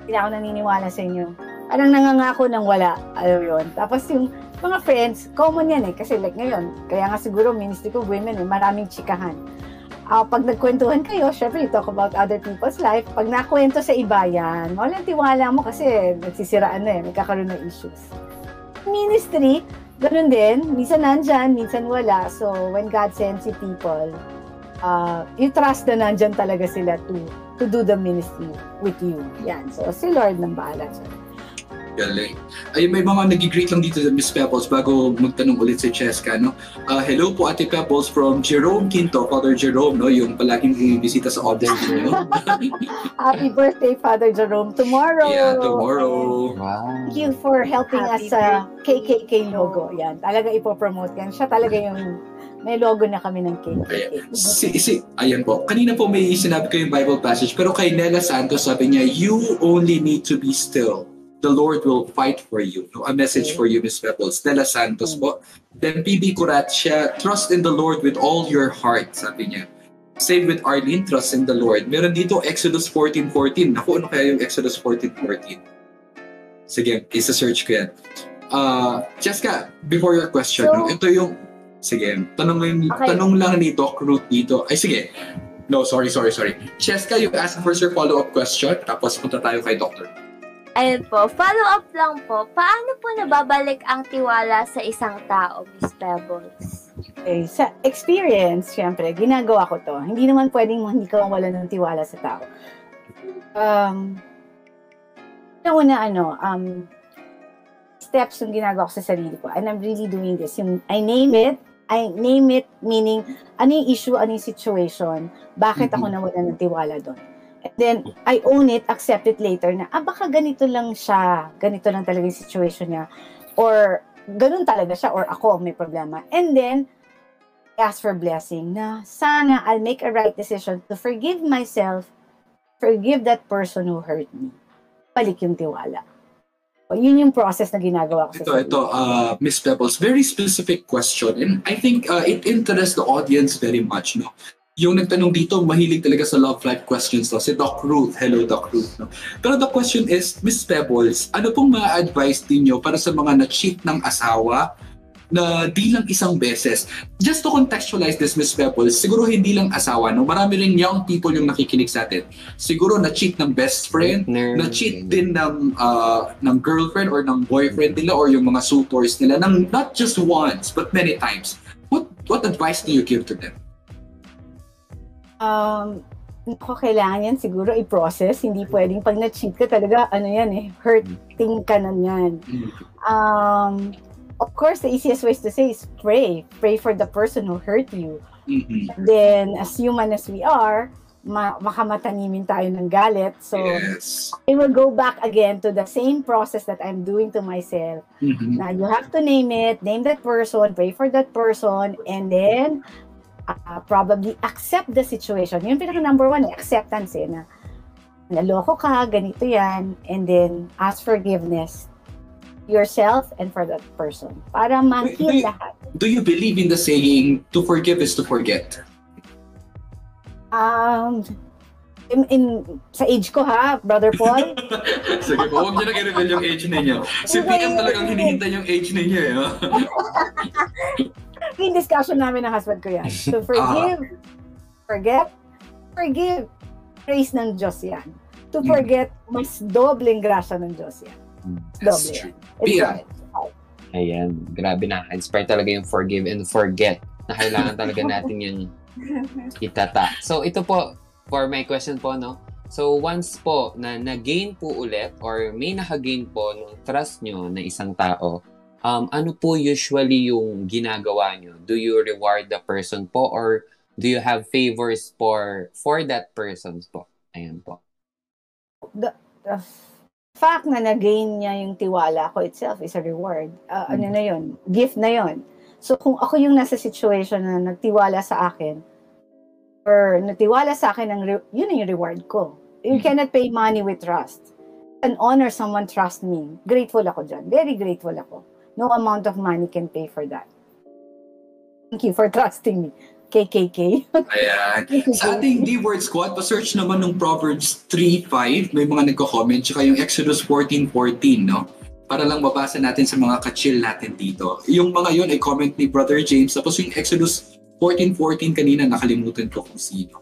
hindi na ako naniniwala sa inyo. Parang nangangako ng wala. Alam yun. Tapos yung mga friends, common yan eh. Kasi like ngayon, kaya nga siguro ministry ko women eh, maraming chikahan. Ah, pag nagkwentuhan kayo, syempre you talk about other people's life. Pag nakwento sa iba yan, walang tiwala mo kasi nagsisiraan na eh, nagkakaroon ng issues. Ministry, ganun din. Minsan nandyan, minsan wala. So, when God sends you people, uh, you trust na nandyan talaga sila to to do the ministry with you. Yan. So, si Lord nang bahala dyan. Galing. Ay, may mga nag-greet lang dito sa Miss Pebbles bago magtanong ulit si Cheska, no? Ah, hello po, Ate Pebbles from Jerome Quinto, Father Jerome, no? Yung palaging bumibisita sa audience niyo. [laughs] Happy birthday, Father Jerome. Tomorrow. yeah, tomorrow. Wow. Thank you for helping Happy us sa KKK logo. Yan. Talaga ipopromote yan. Siya talaga yung may logo na kami ng KKK. Si, si, ayan po. Kanina po may sinabi ko yung Bible passage, pero kay Nela Santos sabi niya, you only need to be still. The Lord will fight for you. No, a message for you, Miss Pebbles. Nela Santos po. Then PB Kurat siya, trust in the Lord with all your heart, sabi niya. Same with Arlene, trust in the Lord. Meron dito Exodus 14.14. Naku, ano kaya yung Exodus 14.14? Sige, isa-search ko yan. Uh, Jessica, before your question, So- no, ito yung Sige, tanong, lang- Okay. tanong lang ni Doc Ruth dito. Ay, sige. No, sorry, sorry, sorry. Cheska, you asked first your follow-up question, tapos punta tayo kay Doctor. Ayun po, follow up lang po. Paano po nababalik ang tiwala sa isang tao, Miss Pebbles? Okay, sa experience, syempre, ginagawa ko to. Hindi naman pwedeng hindi ka wala ng tiwala sa tao. Um, una, ano, um, steps yung ginagawa ko sa sarili ko. And I'm really doing this. Yung I name it, I name it meaning ano yung issue, ano yung situation, bakit ako nawalan ng tiwala doon. And then, I own it, accept it later na, ah, baka ganito lang siya, ganito lang talaga yung situation niya. Or, ganun talaga siya, or ako may problema. And then, ask for blessing na sana I'll make a right decision to forgive myself, forgive that person who hurt me. Balik yung tiwala. O, yun yung process na ginagawa ko Ito, ito, uh, Miss Pebbles, very specific question. And I think uh, it interests the audience very much, no? Yung nagtanong dito, mahilig talaga sa love life questions, no? Si Doc Ruth. Hello, Doc Ruth. No? Pero the question is, Miss Pebbles, ano pong ma-advise ninyo para sa mga na-cheat ng asawa na di lang isang beses. Just to contextualize this, Miss Pebbles, siguro hindi lang asawa, no? Marami rin young people yung nakikinig sa atin. Siguro na-cheat ng best friend, Partner. na-cheat din ng uh, ng girlfriend or ng boyfriend nila or yung mga suitors nila ng not just once but many times. What what advice do you give to them? Um, ko kailangan yan siguro i-process. Hindi pwedeng pag na-cheat ka talaga, ano yan eh, hurting ka na yan. Um, of course, the easiest ways to say is pray. Pray for the person who hurt you. Mhm. Then, as human as we are, ma- makamatanimin tayo ng galit. So, Yes. I will go back again to the same process that I'm doing to myself. Mhm. Now, you have to name it, name that person, pray for that person, and then uh, probably accept the situation. Yun pinaka number one, eh, acceptance eh, na naloko ka, ganito yan, and then ask forgiveness yourself and for that person para ma-heal lahat. Do you believe in the saying, to forgive is to forget? Um, in, in, sa age ko ha, Brother Paul, [laughs] Sige po, huwag niyo nang i-reveal yung age ninyo. Si PM talagang hinihintay yung age ninyo eh. [laughs] yung discussion namin ng husband ko yan. To [laughs] forgive, forget, forgive. Grace ng Diyos yan. To Mm. forget, mas dobleng grasya ng Diyos yan. That's Doble. true. Pia. right. Ayan, grabe na. Inspire talaga yung forgive and forget na kailangan talaga natin yung [laughs] itata. So, ito po, for my question po, no? So, once po na nag-gain po ulit or may nakagain po ng trust nyo na isang tao, um, ano po usually yung ginagawa nyo? Do you reward the person po or do you have favors for for that person po? Ayan po. The fact na nag-gain niya yung tiwala ko itself is a reward. Uh, Ano Mm. na yun? Gift na yun. So, kung ako yung nasa situation na nagtiwala sa akin, or nagtiwala sa akin, ang re- yun yung reward ko. You Mm. cannot pay money with trust. And honor someone trust me. Grateful ako dyan. Very grateful ako. No amount of money can pay for that. Thank you for trusting me. KKK. Ayan. Sa ating D-Word Squad, pa-search naman ng Proverbs 3.5, may mga nagko-comment, tsaka yung Exodus 14.14, no? Para lang mabasa natin sa mga ka-chill natin dito. Yung mga yun ay comment ni Brother James, tapos yung Exodus 14.14 kanina, nakalimutan ko kung sino.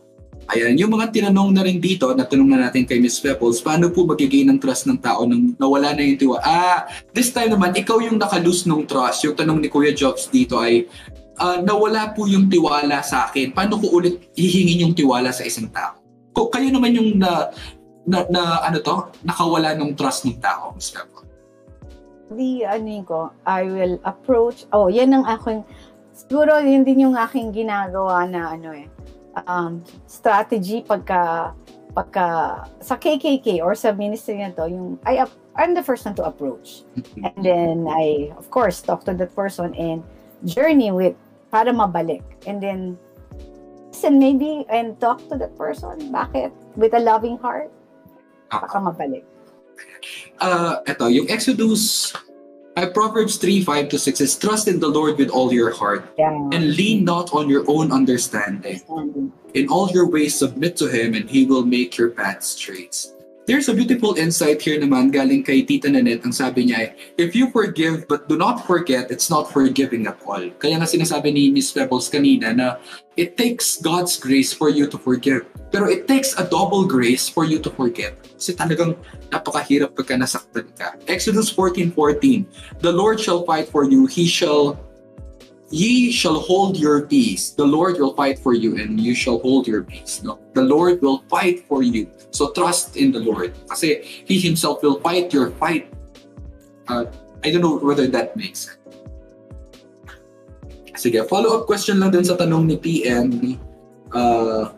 Ayan, yung mga tinanong na rin dito, natanong na natin kay Miss Pebbles, paano po magiging ng trust ng tao nang nawala na yung tiwa? Ah, this time naman, ikaw yung nakalus ng trust. Yung tanong ni Kuya Jobs dito ay, ah, nawala po yung tiwala sa akin. Paano ko ulit hihingin yung tiwala sa isang tao? Kung kayo naman yung na, na, na ano to, nakawala ng trust ng tao, Miss Pebbles. the ano ko, I will approach, oh, yan ang aking, siguro yun din yung aking ginagawa na ano eh, um, strategy pagka, pagka, sa KKK or sa ministry na to, yung, I, I'm the first one to approach. And then I, of course, talk to that person and journey with, para mabalik. And then, listen maybe and talk to that person. Bakit? With a loving heart, baka mabalik. uh, eto, yung Exodus, uh, Proverbs 3, 5 to 6 says, Trust in the Lord with all your heart, Yeah. and lean not on your own understanding. In all your ways, submit to Him, and He will make your path straight. There's a beautiful insight here naman galing kay Tita Nanette. Ang sabi niya, if you forgive but do not forget, it's not forgiving at all. Kaya nga sinasabi ni Miss Pebbles kanina na it takes God's grace for you to forgive. Pero it takes a double grace for you to forget. Kasi talagang napakahirap pagka nasaktan ka. Exodus 14.14 The Lord shall fight for you, He shall Ye shall hold your peace. The Lord will fight for you and you shall hold your peace. No? The Lord will fight for you. So trust in the Lord. Kasi He Himself will fight your fight. Uh, I don't know whether that makes sense. Sige, follow-up question lang dun sa tanong ni PM. Uh,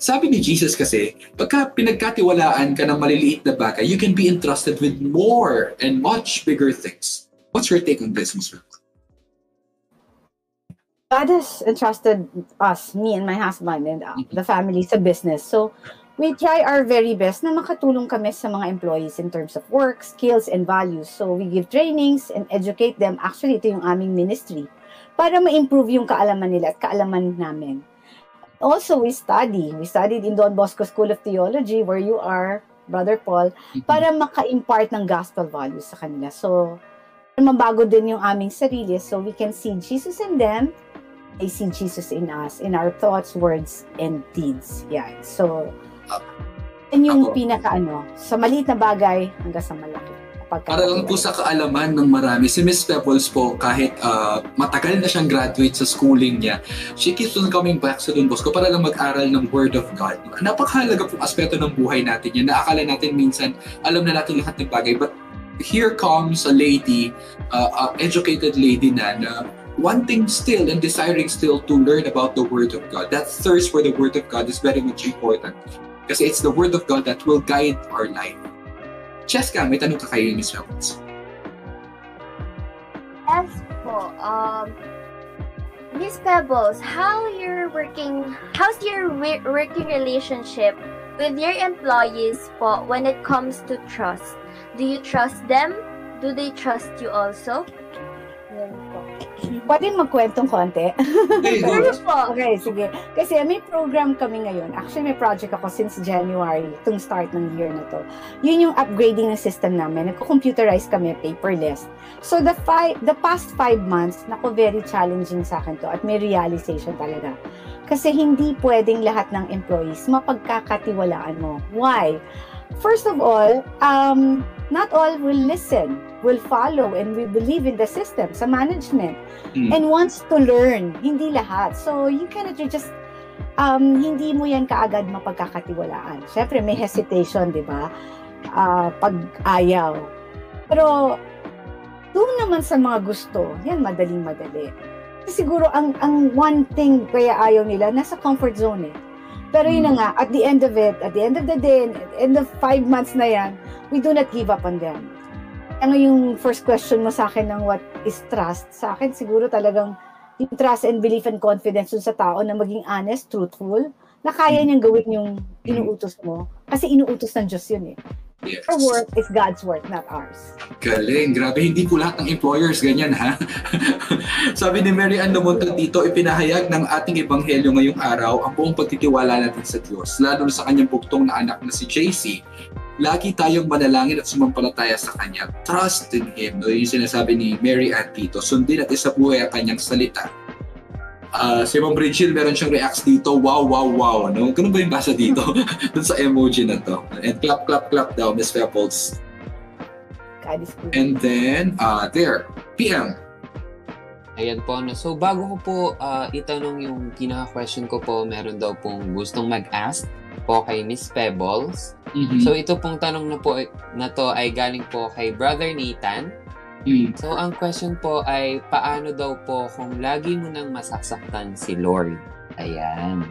sabi ni Jesus kasi, pagka pinagkatiwalaan ka ng maliliit na bagay, you can be entrusted with more and much bigger things. What's your take on this, Ms. God has entrusted us, me and my husband and uh, the family sa business. So, we try our very best na makatulong kami sa mga employees in terms of work, skills, and values. So, we give trainings and educate them. Actually, ito yung aming ministry para ma-improve yung kaalaman nila at kaalaman namin. Also, we study. We studied in Don Bosco School of Theology where you are, Brother Paul, para maka-impart ng gospel values sa kanila. So, mabago din yung aming sarili so we can see Jesus in them they see Jesus in us, in our thoughts, words, and deeds. Yan. So, yan yung Ako. pinaka ano, sa maliit na bagay hanggang sa malaki. Para lang po sa kaalaman ng marami, si Miss Pebbles po, kahit ah, matagal na siyang graduate sa schooling niya, she keeps on coming back sa Don Bosco para lang mag-aral ng Word of God. Napakahalaga pong aspeto ng buhay natin yan. Naakala natin minsan, alam na natin lahat ng bagay. But here comes a lady, uh, a educated lady na, na wanting still and desiring still to learn about the Word of God. That thirst for the Word of God is very much important. Kasi it's the Word of God that will guide our life. Cheska, may tanong ka kay Miss Pebbles. Yes po. Um, Miss Pebbles, how you're working, how's your working relationship with your employees po when it comes to trust? Do you trust them? Do they trust you also? Yun po. Pwede magkwentong konti? Ano [laughs] po? Okay, sige. Kasi may program kami ngayon. Actually, may project ako since January, itong start ng year na to. Yun yung upgrading ng system namin. Nagko-computerize kami, paperless. So, the five, the past five months, nako, very challenging sa akin to. At may realization talaga. Kasi hindi pwedeng lahat ng employees mapagkakatiwalaan mo. Why? First of all, um, not all will listen, will follow, and we believe in the system, sa management Mm. and wants to learn. Hindi lahat. So, you cannot just, um, hindi mo yan kaagad mapagkakatiwalaan. Siyempre, may hesitation, di ba? Ah, pag-ayaw. Pero, doon naman sa mga gusto, yan madaling madali. Kasi Siguro, ang, ang one thing kaya ayaw nila, nasa comfort zone eh. Pero yun na nga, at the end of it, at the end of the day, at the end of five months na yan, we do not give up on them ano yung first question mo sa akin ng what is trust? Sa akin siguro talagang yung trust and belief and confidence dun sa tao na maging honest, truthful, na kaya niyang gawin yung inuutos mo. Kasi inuutos ng Diyos yun eh. Yes. Our work is God's work, not ours. Galing. Grabe, hindi po lahat ng employers ganyan, ha? [laughs] Sabi ni Mary Ann Lumontan dito, ipinahayag ng ating ebanghelyo ngayong araw ang buong pagtitiwala natin sa Diyos, lalo sa kanyang buktong na anak na si JC. Lagi tayong manalangin at sumampalataya sa Kanya. Trust in Him. No? Yung sinasabi ni Mary Ann dito. Sundin at isa buhay ang kanyang salita. Ah, si Ma'am Bridgil, meron siyang reacts dito. Wow, wow, wow. No? Ganun ba yung basa dito? [laughs] Dun sa emoji na to. And clap, clap, clap daw, Miss Pebbles. And then, uh, there, PM. Ayan po, no? So, bago ko po ah, itanong yung kinaka-question ko po, meron daw pong gustong mag-ask po kay Miss Pebbles. Mhm. So, ito pong tanong na po na to ay galing po kay Brother Nathan. Mm. So, ang question po ay, paano daw po kung lagi mo nang masasaktan si Lord? Ayan.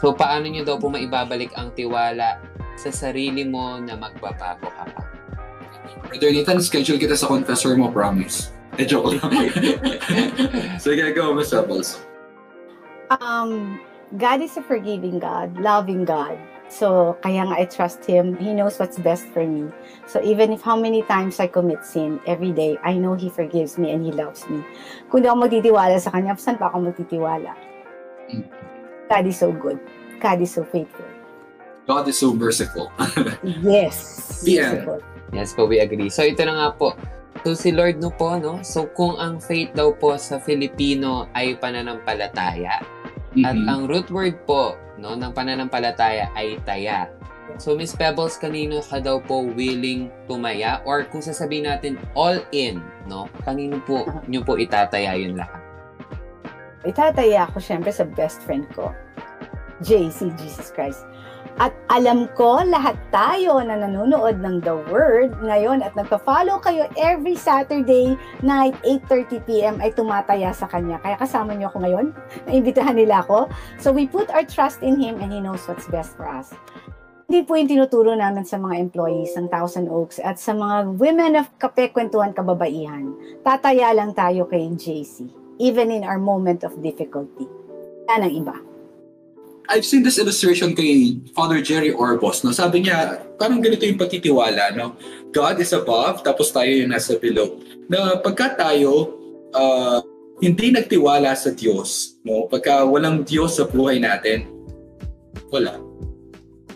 So, paano nyo daw po maibabalik ang tiwala sa sarili mo na magbabago ka pa? Brother Nathan, schedule kita sa confessor mo, promise. Eh, joke lang. [laughs] Sige, go, Miss Pebbles. Um, God is a forgiving God, loving God. So, kaya nga I trust Him. He knows what's best for me. So, even if how many times I commit sin every day, I know He forgives me and He loves me. Kung di ako magtitiwala sa Kanya, saan pa ako magtitiwala? Mm. God is so good. God is so faithful. God is so merciful. [laughs] Yes. Yeah. Merciful. Yes po, we agree. So, ito na nga po. So, si Lord no po, no? So, kung ang faith daw po sa Filipino ay pananampalataya, at Mhm. ang root word po no, ng pananampalataya ay taya. So, Miss Pebbles, kanino ka daw po willing tumaya? Or kung sasabihin natin all in, no? Kanino po nyo po itataya yun lahat? Itataya ako syempre sa best friend ko, JC, Jesus Christ. At alam ko, lahat tayo na nanonood ng The Word ngayon at nagpa-follow kayo every Saturday night, 8.30pm ay tumataya sa Kanya. Kaya kasama niyo ako ngayon. Naimbitahan nila ako. So we put our trust in Him and He knows what's best for us. Hindi po yung tinuturo namin sa mga employees ng Thousand Oaks at sa mga women of kapekwentuhan kababaihan. Tataya lang tayo kay JC even in our moment of difficulty. Yan ang iba. I've seen this illustration kay Father Jerry Orbos. No? Sabi niya, parang ganito yung patitiwala. No? God is above, tapos tayo yung nasa below. Na pagka tayo ah, hindi nagtiwala sa Diyos, no? pagka walang Diyos sa buhay natin, wala.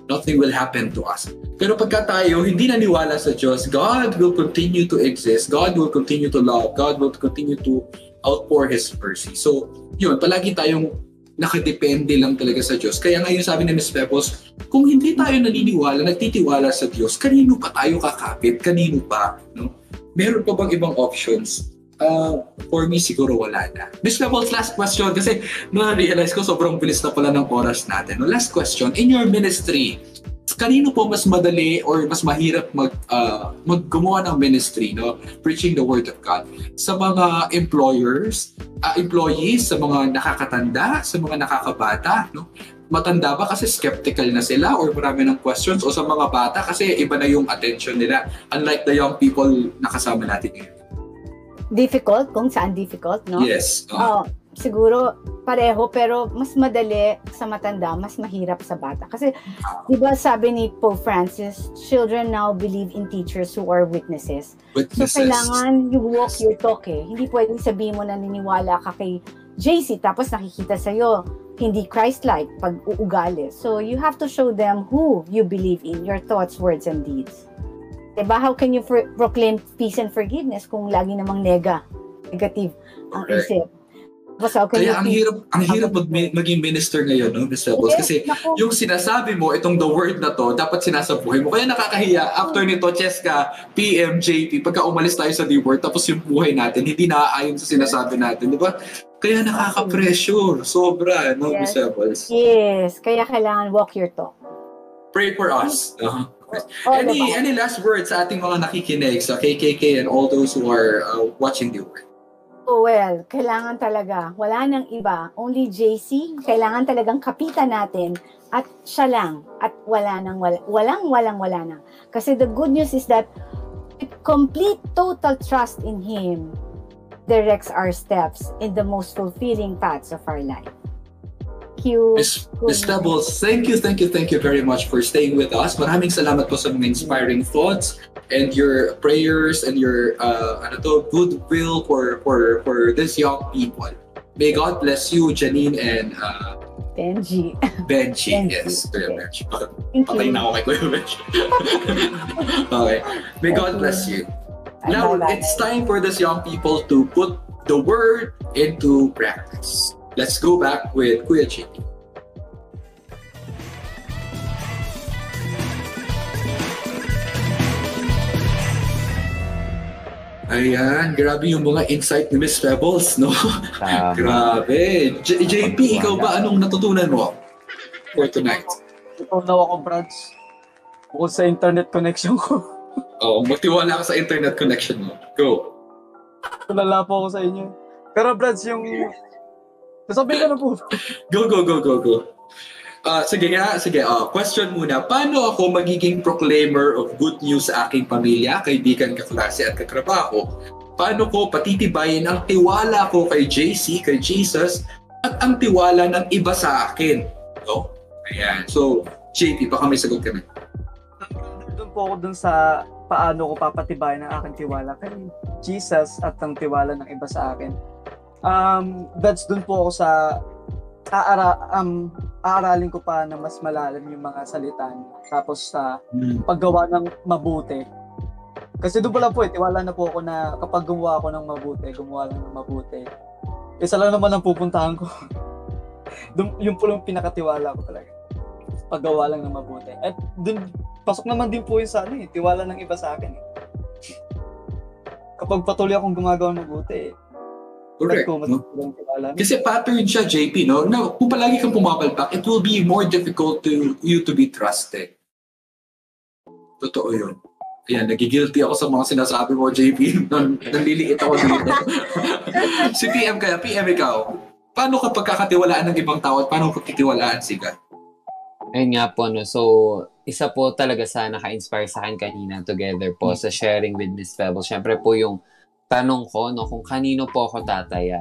Nothing will happen to us. Pero pagka tayo hindi naniwala sa Diyos, God will continue to exist. God will continue to love. God will continue to outpour His mercy. So, yun, palagi tayong nakadepende lang talaga sa Diyos. Kaya ngayon sabi ni Ms. Pebbles, kung hindi tayo naniniwala, nagtitiwala sa Diyos, kanino pa tayo kakapit? Kanino pa? No? Meron pa bang ibang options? Uh, for me, siguro wala na. Ms. Pebbles, last question. Kasi na-realize ko sobrang bilis na pala ng oras natin. No? Last question. In your ministry, kanino po mas madali or mas mahirap mag uh, maggumawa ng ministry no? Preaching the word of God. Sa mga employers uh, employees sa mga nakakatanda sa mga nakakabata no? Matanda ba kasi skeptical na sila or marami ng questions? O sa mga bata kasi iba na yung attention nila unlike the young people na kasama natin ngayon. Difficult? Kung saan difficult no? Yes. Uh, oh, siguro pareho pero mas madali sa matanda, mas mahirap sa bata. Kasi 'di ba sabi ni Pope Francis, children now believe in teachers who are witnesses. witnesses. So kailangan you walk your talk eh. Hindi pwedeng sabihin mo na naniniwala ka kay JC tapos nakikita sa iyo hindi Christ-like pag uugali. So you have to show them who you believe in, your thoughts, words, and deeds. Diba? How can you for- proclaim peace and forgiveness kung lagi namang nega, negative ang Correct. isip? Basta, okay, Kaya ang hirap ang hirap mag, maging minister ngayon, no, Ms. Rebels? Yes, Kasi naku. yung sinasabi mo, itong the word na to, dapat sinasabuhay mo. Kaya nakakahiya, after nito, Cheska, PM, JP, pagka umalis tayo sa the word, tapos yung buhay natin, hindi naaayon sa sinasabi natin, di ba? Kaya nakaka-pressure, sobra, no, Yes. Ms. Rebels? Yes, kaya kailangan walk your talk. Pray for us. All any, about- any last words sa ating mga nakikinig, sa KKK and all those who are uh, watching the word? Oh, well, kailangan talaga. Wala nang iba. Only JC. Kailangan talagang kapitan natin. At siya lang. At wala nang wala. Walang, walang, wala na. Kasi the good news is that complete, total trust in Him directs our steps in the most fulfilling paths of our life. You. Miss, Miss Pebbles, thank you, thank you, thank you very much for staying with us. Maraming salamat po sa mga inspiring thoughts and your prayers and your uh, ano to, goodwill for for for this young people. May God bless you, Janine and uh, Benji. Benji. Benji. Yes, Kuya Okay. Benji. Thank Patay you. na ako kay Kuya Benji. [laughs] okay. May God bless you. Now, it's time for these young people to put the word into practice. Let's go back with Kuya JP. Ayan, grabe yung mga insight ni Miss Pebbles, no? Tama. [laughs] grabe. J- JP, ikaw ba anong natutunan mo for tonight? Daw ako, Brads. Bukod sa internet connection ko. [laughs] Oh, magtiwala ka sa internet connection mo. Go. Tulala po ako sa inyo. Pero Brads, yung... Sasabihin ko na po. [laughs] Go, go, go, go, go. Ah, sige nga, sige. ah, question muna. Paano ako magiging proclaimer of good news sa aking pamilya, kaibigan, kaklase at katrabaho? Paano ko patitibayin ang tiwala ko kay JC, kay Jesus, at ang tiwala ng iba sa akin? No? Ayan. So, JP, baka may sagot ka na. Doon po ako dun sa paano ko papatibayan ang aking tiwala kay Jesus at ang tiwala ng iba sa akin. Um, that's dun po ako sa aara, um, aaralin ko pa na mas malalim yung mga salita niya. Tapos sa paggawa ng mabuti. Kasi doon pala po eh, tiwala na po ako na kapag gumawa ako ng mabuti, gumawa lang ng mabuti. Isa lang naman ang pupuntahan ko. [laughs] Dun, yung po yung pinakatiwala ko talaga. Paggawa lang ng mabuti. At dun, pasok naman din po yun sa ano eh, tiwala ng iba sa akin eh. Kapag patuloy akong gumagawa ng mabuti, eh, Correct. ko No? Kasi pattern siya, JP, no? Na kung palagi kang pumapalpak, it will be more difficult to you to be trusted. Totoo yun. Ayan, nagigilty ako sa mga sinasabi mo, JP. [laughs] Nan- Nanliliit ako dito. [laughs] si PM kaya, PM ikaw. Paano ka pagkakatiwalaan ng ibang tao at paano ka pagkitiwalaan si God? Ayun nga po, no. So, isa po talaga sa naka-inspire sa akin kanina together po sa sharing with Miss Pebbles. Siyempre po yung tanong ko, no, kung kanino po ako tataya.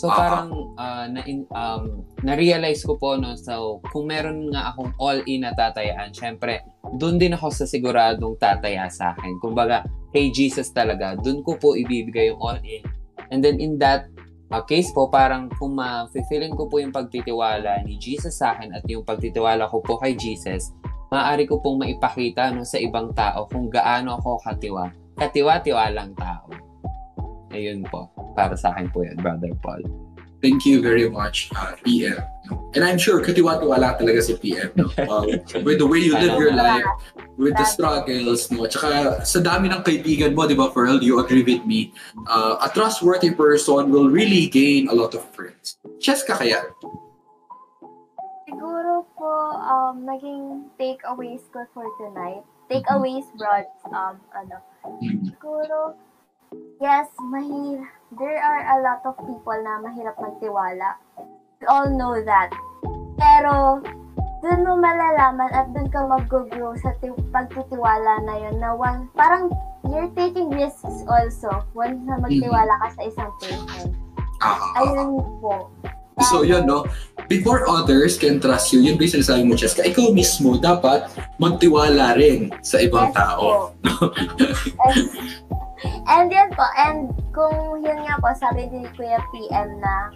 So, Ah. parang ah, na um, na-realize ko po, no, so, kung meron nga akong all-in na tatayaan, syempre, doon din ako sa siguradong tataya sa akin. Kumbaga, kay Jesus talaga, doon ko po ibibigay yung all-in. And then in that uh, case po, parang kung ma-feeling ko po yung pagtitiwala ni Jesus sa akin at yung pagtitiwala ko po kay Jesus, maaari ko pong maipakita no, sa ibang tao kung gaano ako katiwa. Katiwa-tiwalang tao. Ayun po. Para sa akin po yan, Brother Paul. Thank you very much, uh, PM. No? And I'm sure katiwa-tiwala talaga si PM. No? Uh, [laughs] with the way you live your life, with the struggles, no? Tsaka sa dami ng kaibigan mo, di ba, Pearl, you agree with me, uh, a trustworthy person will really gain a lot of friends. Cheska kaya? Siguro po, um, naging takeaways ko for tonight. Takeaways brought, um, ano, siguro, yes, mahir, there are a lot of people na mahirap magtiwala. We all know that. Pero, dun mo malalaman at dun ka mag-grow sa ti- pagtitiwala na yun na one, parang you're taking risks also once na magtiwala ka sa isang person. Ah, Ayun po. So yun, no? Before others can trust you, yun ba yung sinasabi mo, Cheska, ikaw mismo dapat magtiwala rin sa ibang Yes tao. po. [laughs] and yun po, and kung yun nga po, sabi ni Kuya PM na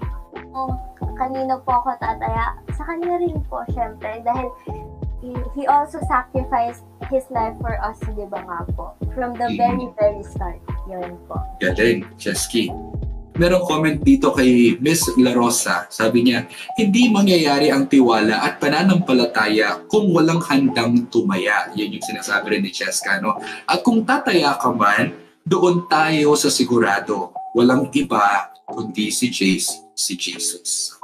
kung kanino po ako tataya, sa kanya rin po, syempre, dahil he, he also sacrificed his life for us, di ba nga po? From the very, very start. Yun po. Galing, Chesky. Merong comment dito kay Miss La Rosa. Sabi niya, hindi mangyayari ang tiwala at pananampalataya kung walang handang tumaya. Yan yung sinasabi rin ni Cheska. No? At kung tataya ka man, doon tayo sa sigurado. Walang iba kundi si Jesus. Si Jesus.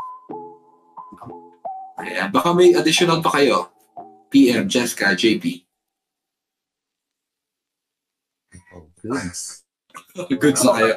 Ayan. Baka may additional pa kayo. PM, Cheska, JP. Goods. Good sa kayo.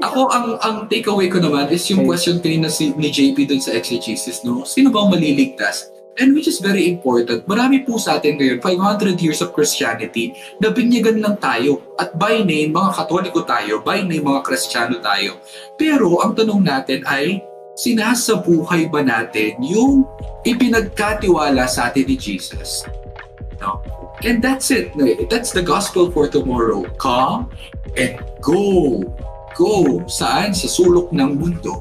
Ako, ang ang takeaway ko naman is yung question kanina si, ni JP dun sa exegesis, no? Sino bang maliligtas? And which is very important. Marami po sa atin ngayon, 500 years of Christianity, na binyagan lang tayo. At by name, mga katoliko tayo, by name, mga kristyano tayo. Pero ang tanong natin ay, sinasabuhay ba natin yung ipinagkatiwala sa atin ni Jesus? No? And that's it. That's the gospel for tomorrow. Come and go. Go. Saan? Sa sulok ng mundo.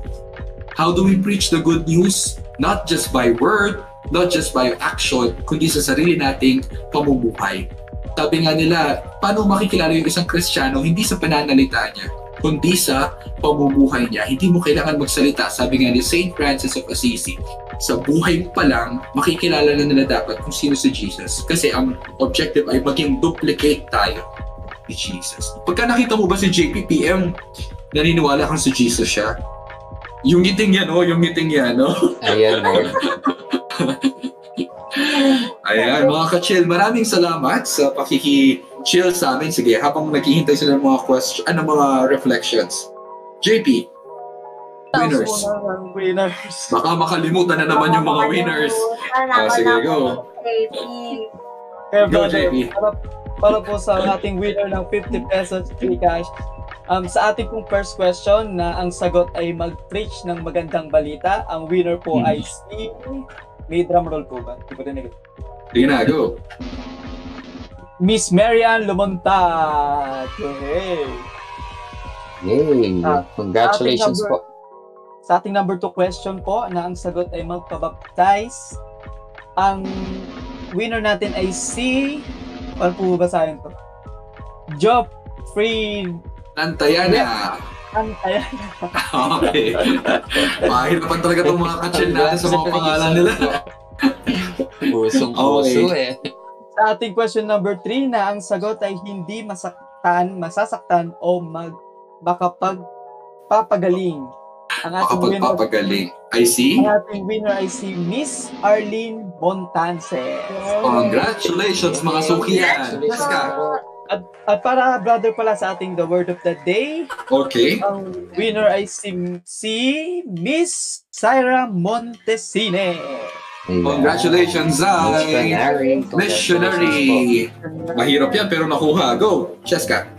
How do we preach the good news? Not just by word, not just by action, kundi sa sarili nating pamumuhay. Sabi nga nila, paano makikilala yung isang Kristiyano? Hindi sa pananalita niya, kundi sa pamumuhay niya. Hindi mo kailangan magsalita. Sabi nga ni St. Francis of Assisi, sa buhay pa lang, makikilala na nila dapat kung sino si Jesus. Kasi ang objective ay maging duplicate tayo ni Jesus. Pagka nakita mo ba si JPPM, naniniwala kang si Jesus siya? Yung ngiting yan, oh, yung ngiting yan, oh. Ayan, Lord. [laughs] [laughs] Ayan, mga ka-chill, maraming salamat sa pakiki-chill sa amin. Sige, habang naghihintay sila ng mga question, ano mga reflections. JP, winners. Winners. Baka makalimutan na naman yung mga winners. Ah, sige, go. Go, JP. para, para po sa ating winner ng 50 pesos free cash, um, sa ating pong first question na ang sagot ay mag-preach ng magandang balita, ang winner po Hmm. ay si... May drum roll po ba? Di ba rinig? Sige na, go. Miss Marian Lumontag! Hey! Yay! Ah, Congratulations ating po. number- Sa ating number 2 question po na ang sagot ay magpabaptize. Ang winner natin ay si... Paano po basahin to? Job Free Nantayan na. Antaya. Okay. Mahirapan talaga itong mga ka-chill natin sa mga pangalan nila. Pusong puso eh. Sa ating question number 3 na ang sagot ay hindi masaktan, masasaktan o mag makapagpapagaling. Ang ating winner, Makapagpapagaling. I see. ang ating winner ay si Miss Arlene Bontanse. Congratulations mga sukiyan. Congratulations. At, para brother pala sa ating the word of the day, Okay. ang winner ay si, si Miss Syra Montesine. Congratulations, Zai. Missionary. Missionary. Mahirap yan pero nakuha. Go. Cheska.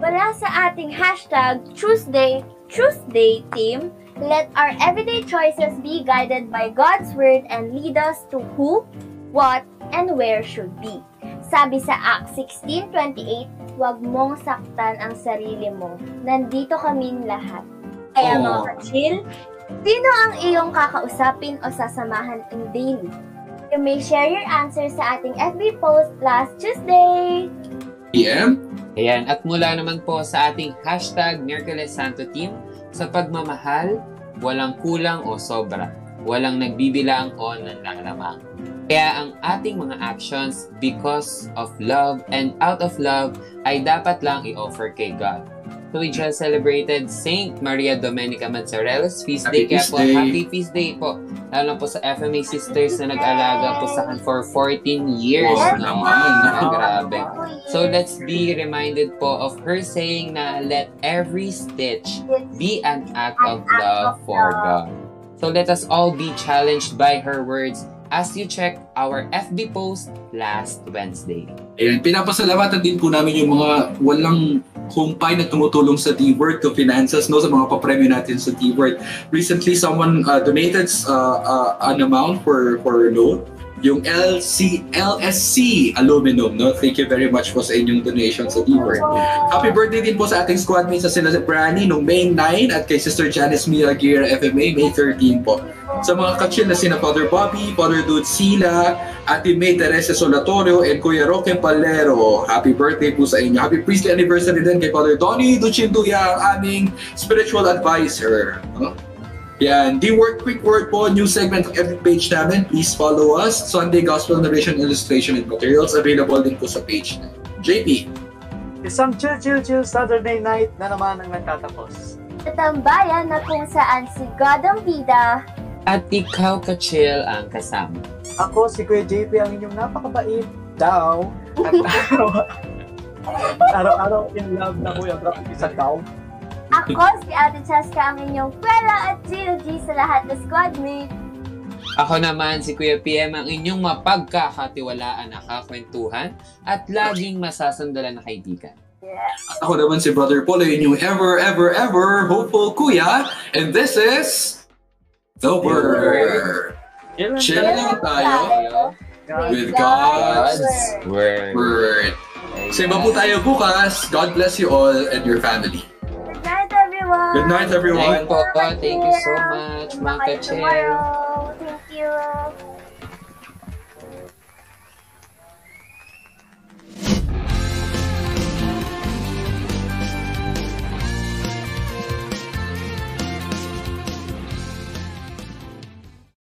Mula sa ating hashtag Tuesday, Tuesday team, let our everyday choices be guided by God's word and lead us to who, what, and where should be. Sabi sa Acts 16.28, huwag mong saktan ang sarili mo. Nandito kaming lahat. Kaya Oh. mga ka-chill, sino ang iyong kakausapin o sasamahan in daily? You may share your answer sa ating FB post last Tuesday. PM. Ayan, at mula naman po sa ating hashtag Miracle Santo Team, sa pagmamahal, walang kulang o sobra. walang nagbibilang o nanlalamang. Kaya ang ating mga actions because of love and out of love ay dapat lang i-offer kay God. So we just celebrated Saint Maria Domenica Mazzarella's feast Happy day. Kaya feast po, day. happy feast day po. Lalo po sa FMA sisters na nag-alaga po sa akin for 14 years. Wow, no? naman. Ah, grabe. So let's be reminded po of her saying na let every stitch be an act of love for God. So let us all be challenged by her words as you check our FB post last Wednesday. Ayan, pinapasalamatan din po namin yung mga walang humpay na tumutulong sa D-Word to finances no sa mga papremyo natin sa D-Word. Recently, someone uh, donated uh, uh, an amount for for loan yung LC, LSC Aluminum. No? Thank you very much po sa inyong donation sa D-Word. Happy birthday din po sa ating squad mates sa sila si Brani noong May 9 at kay Sister Janice Mia Aguirre FMA May 13 po. Sa mga kachil na sina Father Bobby, Father Dude Sila, Ate May Teresa Solatorio, and Kuya Roque Palero. Happy birthday po sa inyo. Happy priestly anniversary din kay Father Donnie Duchinduya, ang aming spiritual advisor. No? Yan, the word quick word po, new segment ng every page namin. Please follow us. Sunday Gospel Narration Illustration and Materials available din po sa page na. JP. Isang chill, chill, chill Saturday night na naman ang nagtatapos. Sa tambayan na kung saan si God ang bida, At ikaw ka-chill ang kasama. Ako, si Kuya JP, ang inyong napakabait daw. [laughs] At [laughs] araw-araw in love na Kuya Grab, isa daw. Ako si Ate Cheska ang inyong Kwela at GLG sa lahat ng squad mate. Ako naman si Kuya PM ang inyong mapagkakatiwalaan na kakwentuhan at laging masasandalan na kaibigan. At ako naman si Brother Paul, yung ever, ever, ever hopeful kuya. And this is The Word. Chill lang tayo with God's God's Word. Word. Sa iba po tayo bukas. God bless you all and your family. Good night, everyone. Thank you, Thank you so much, mga ka-chel. Thank you.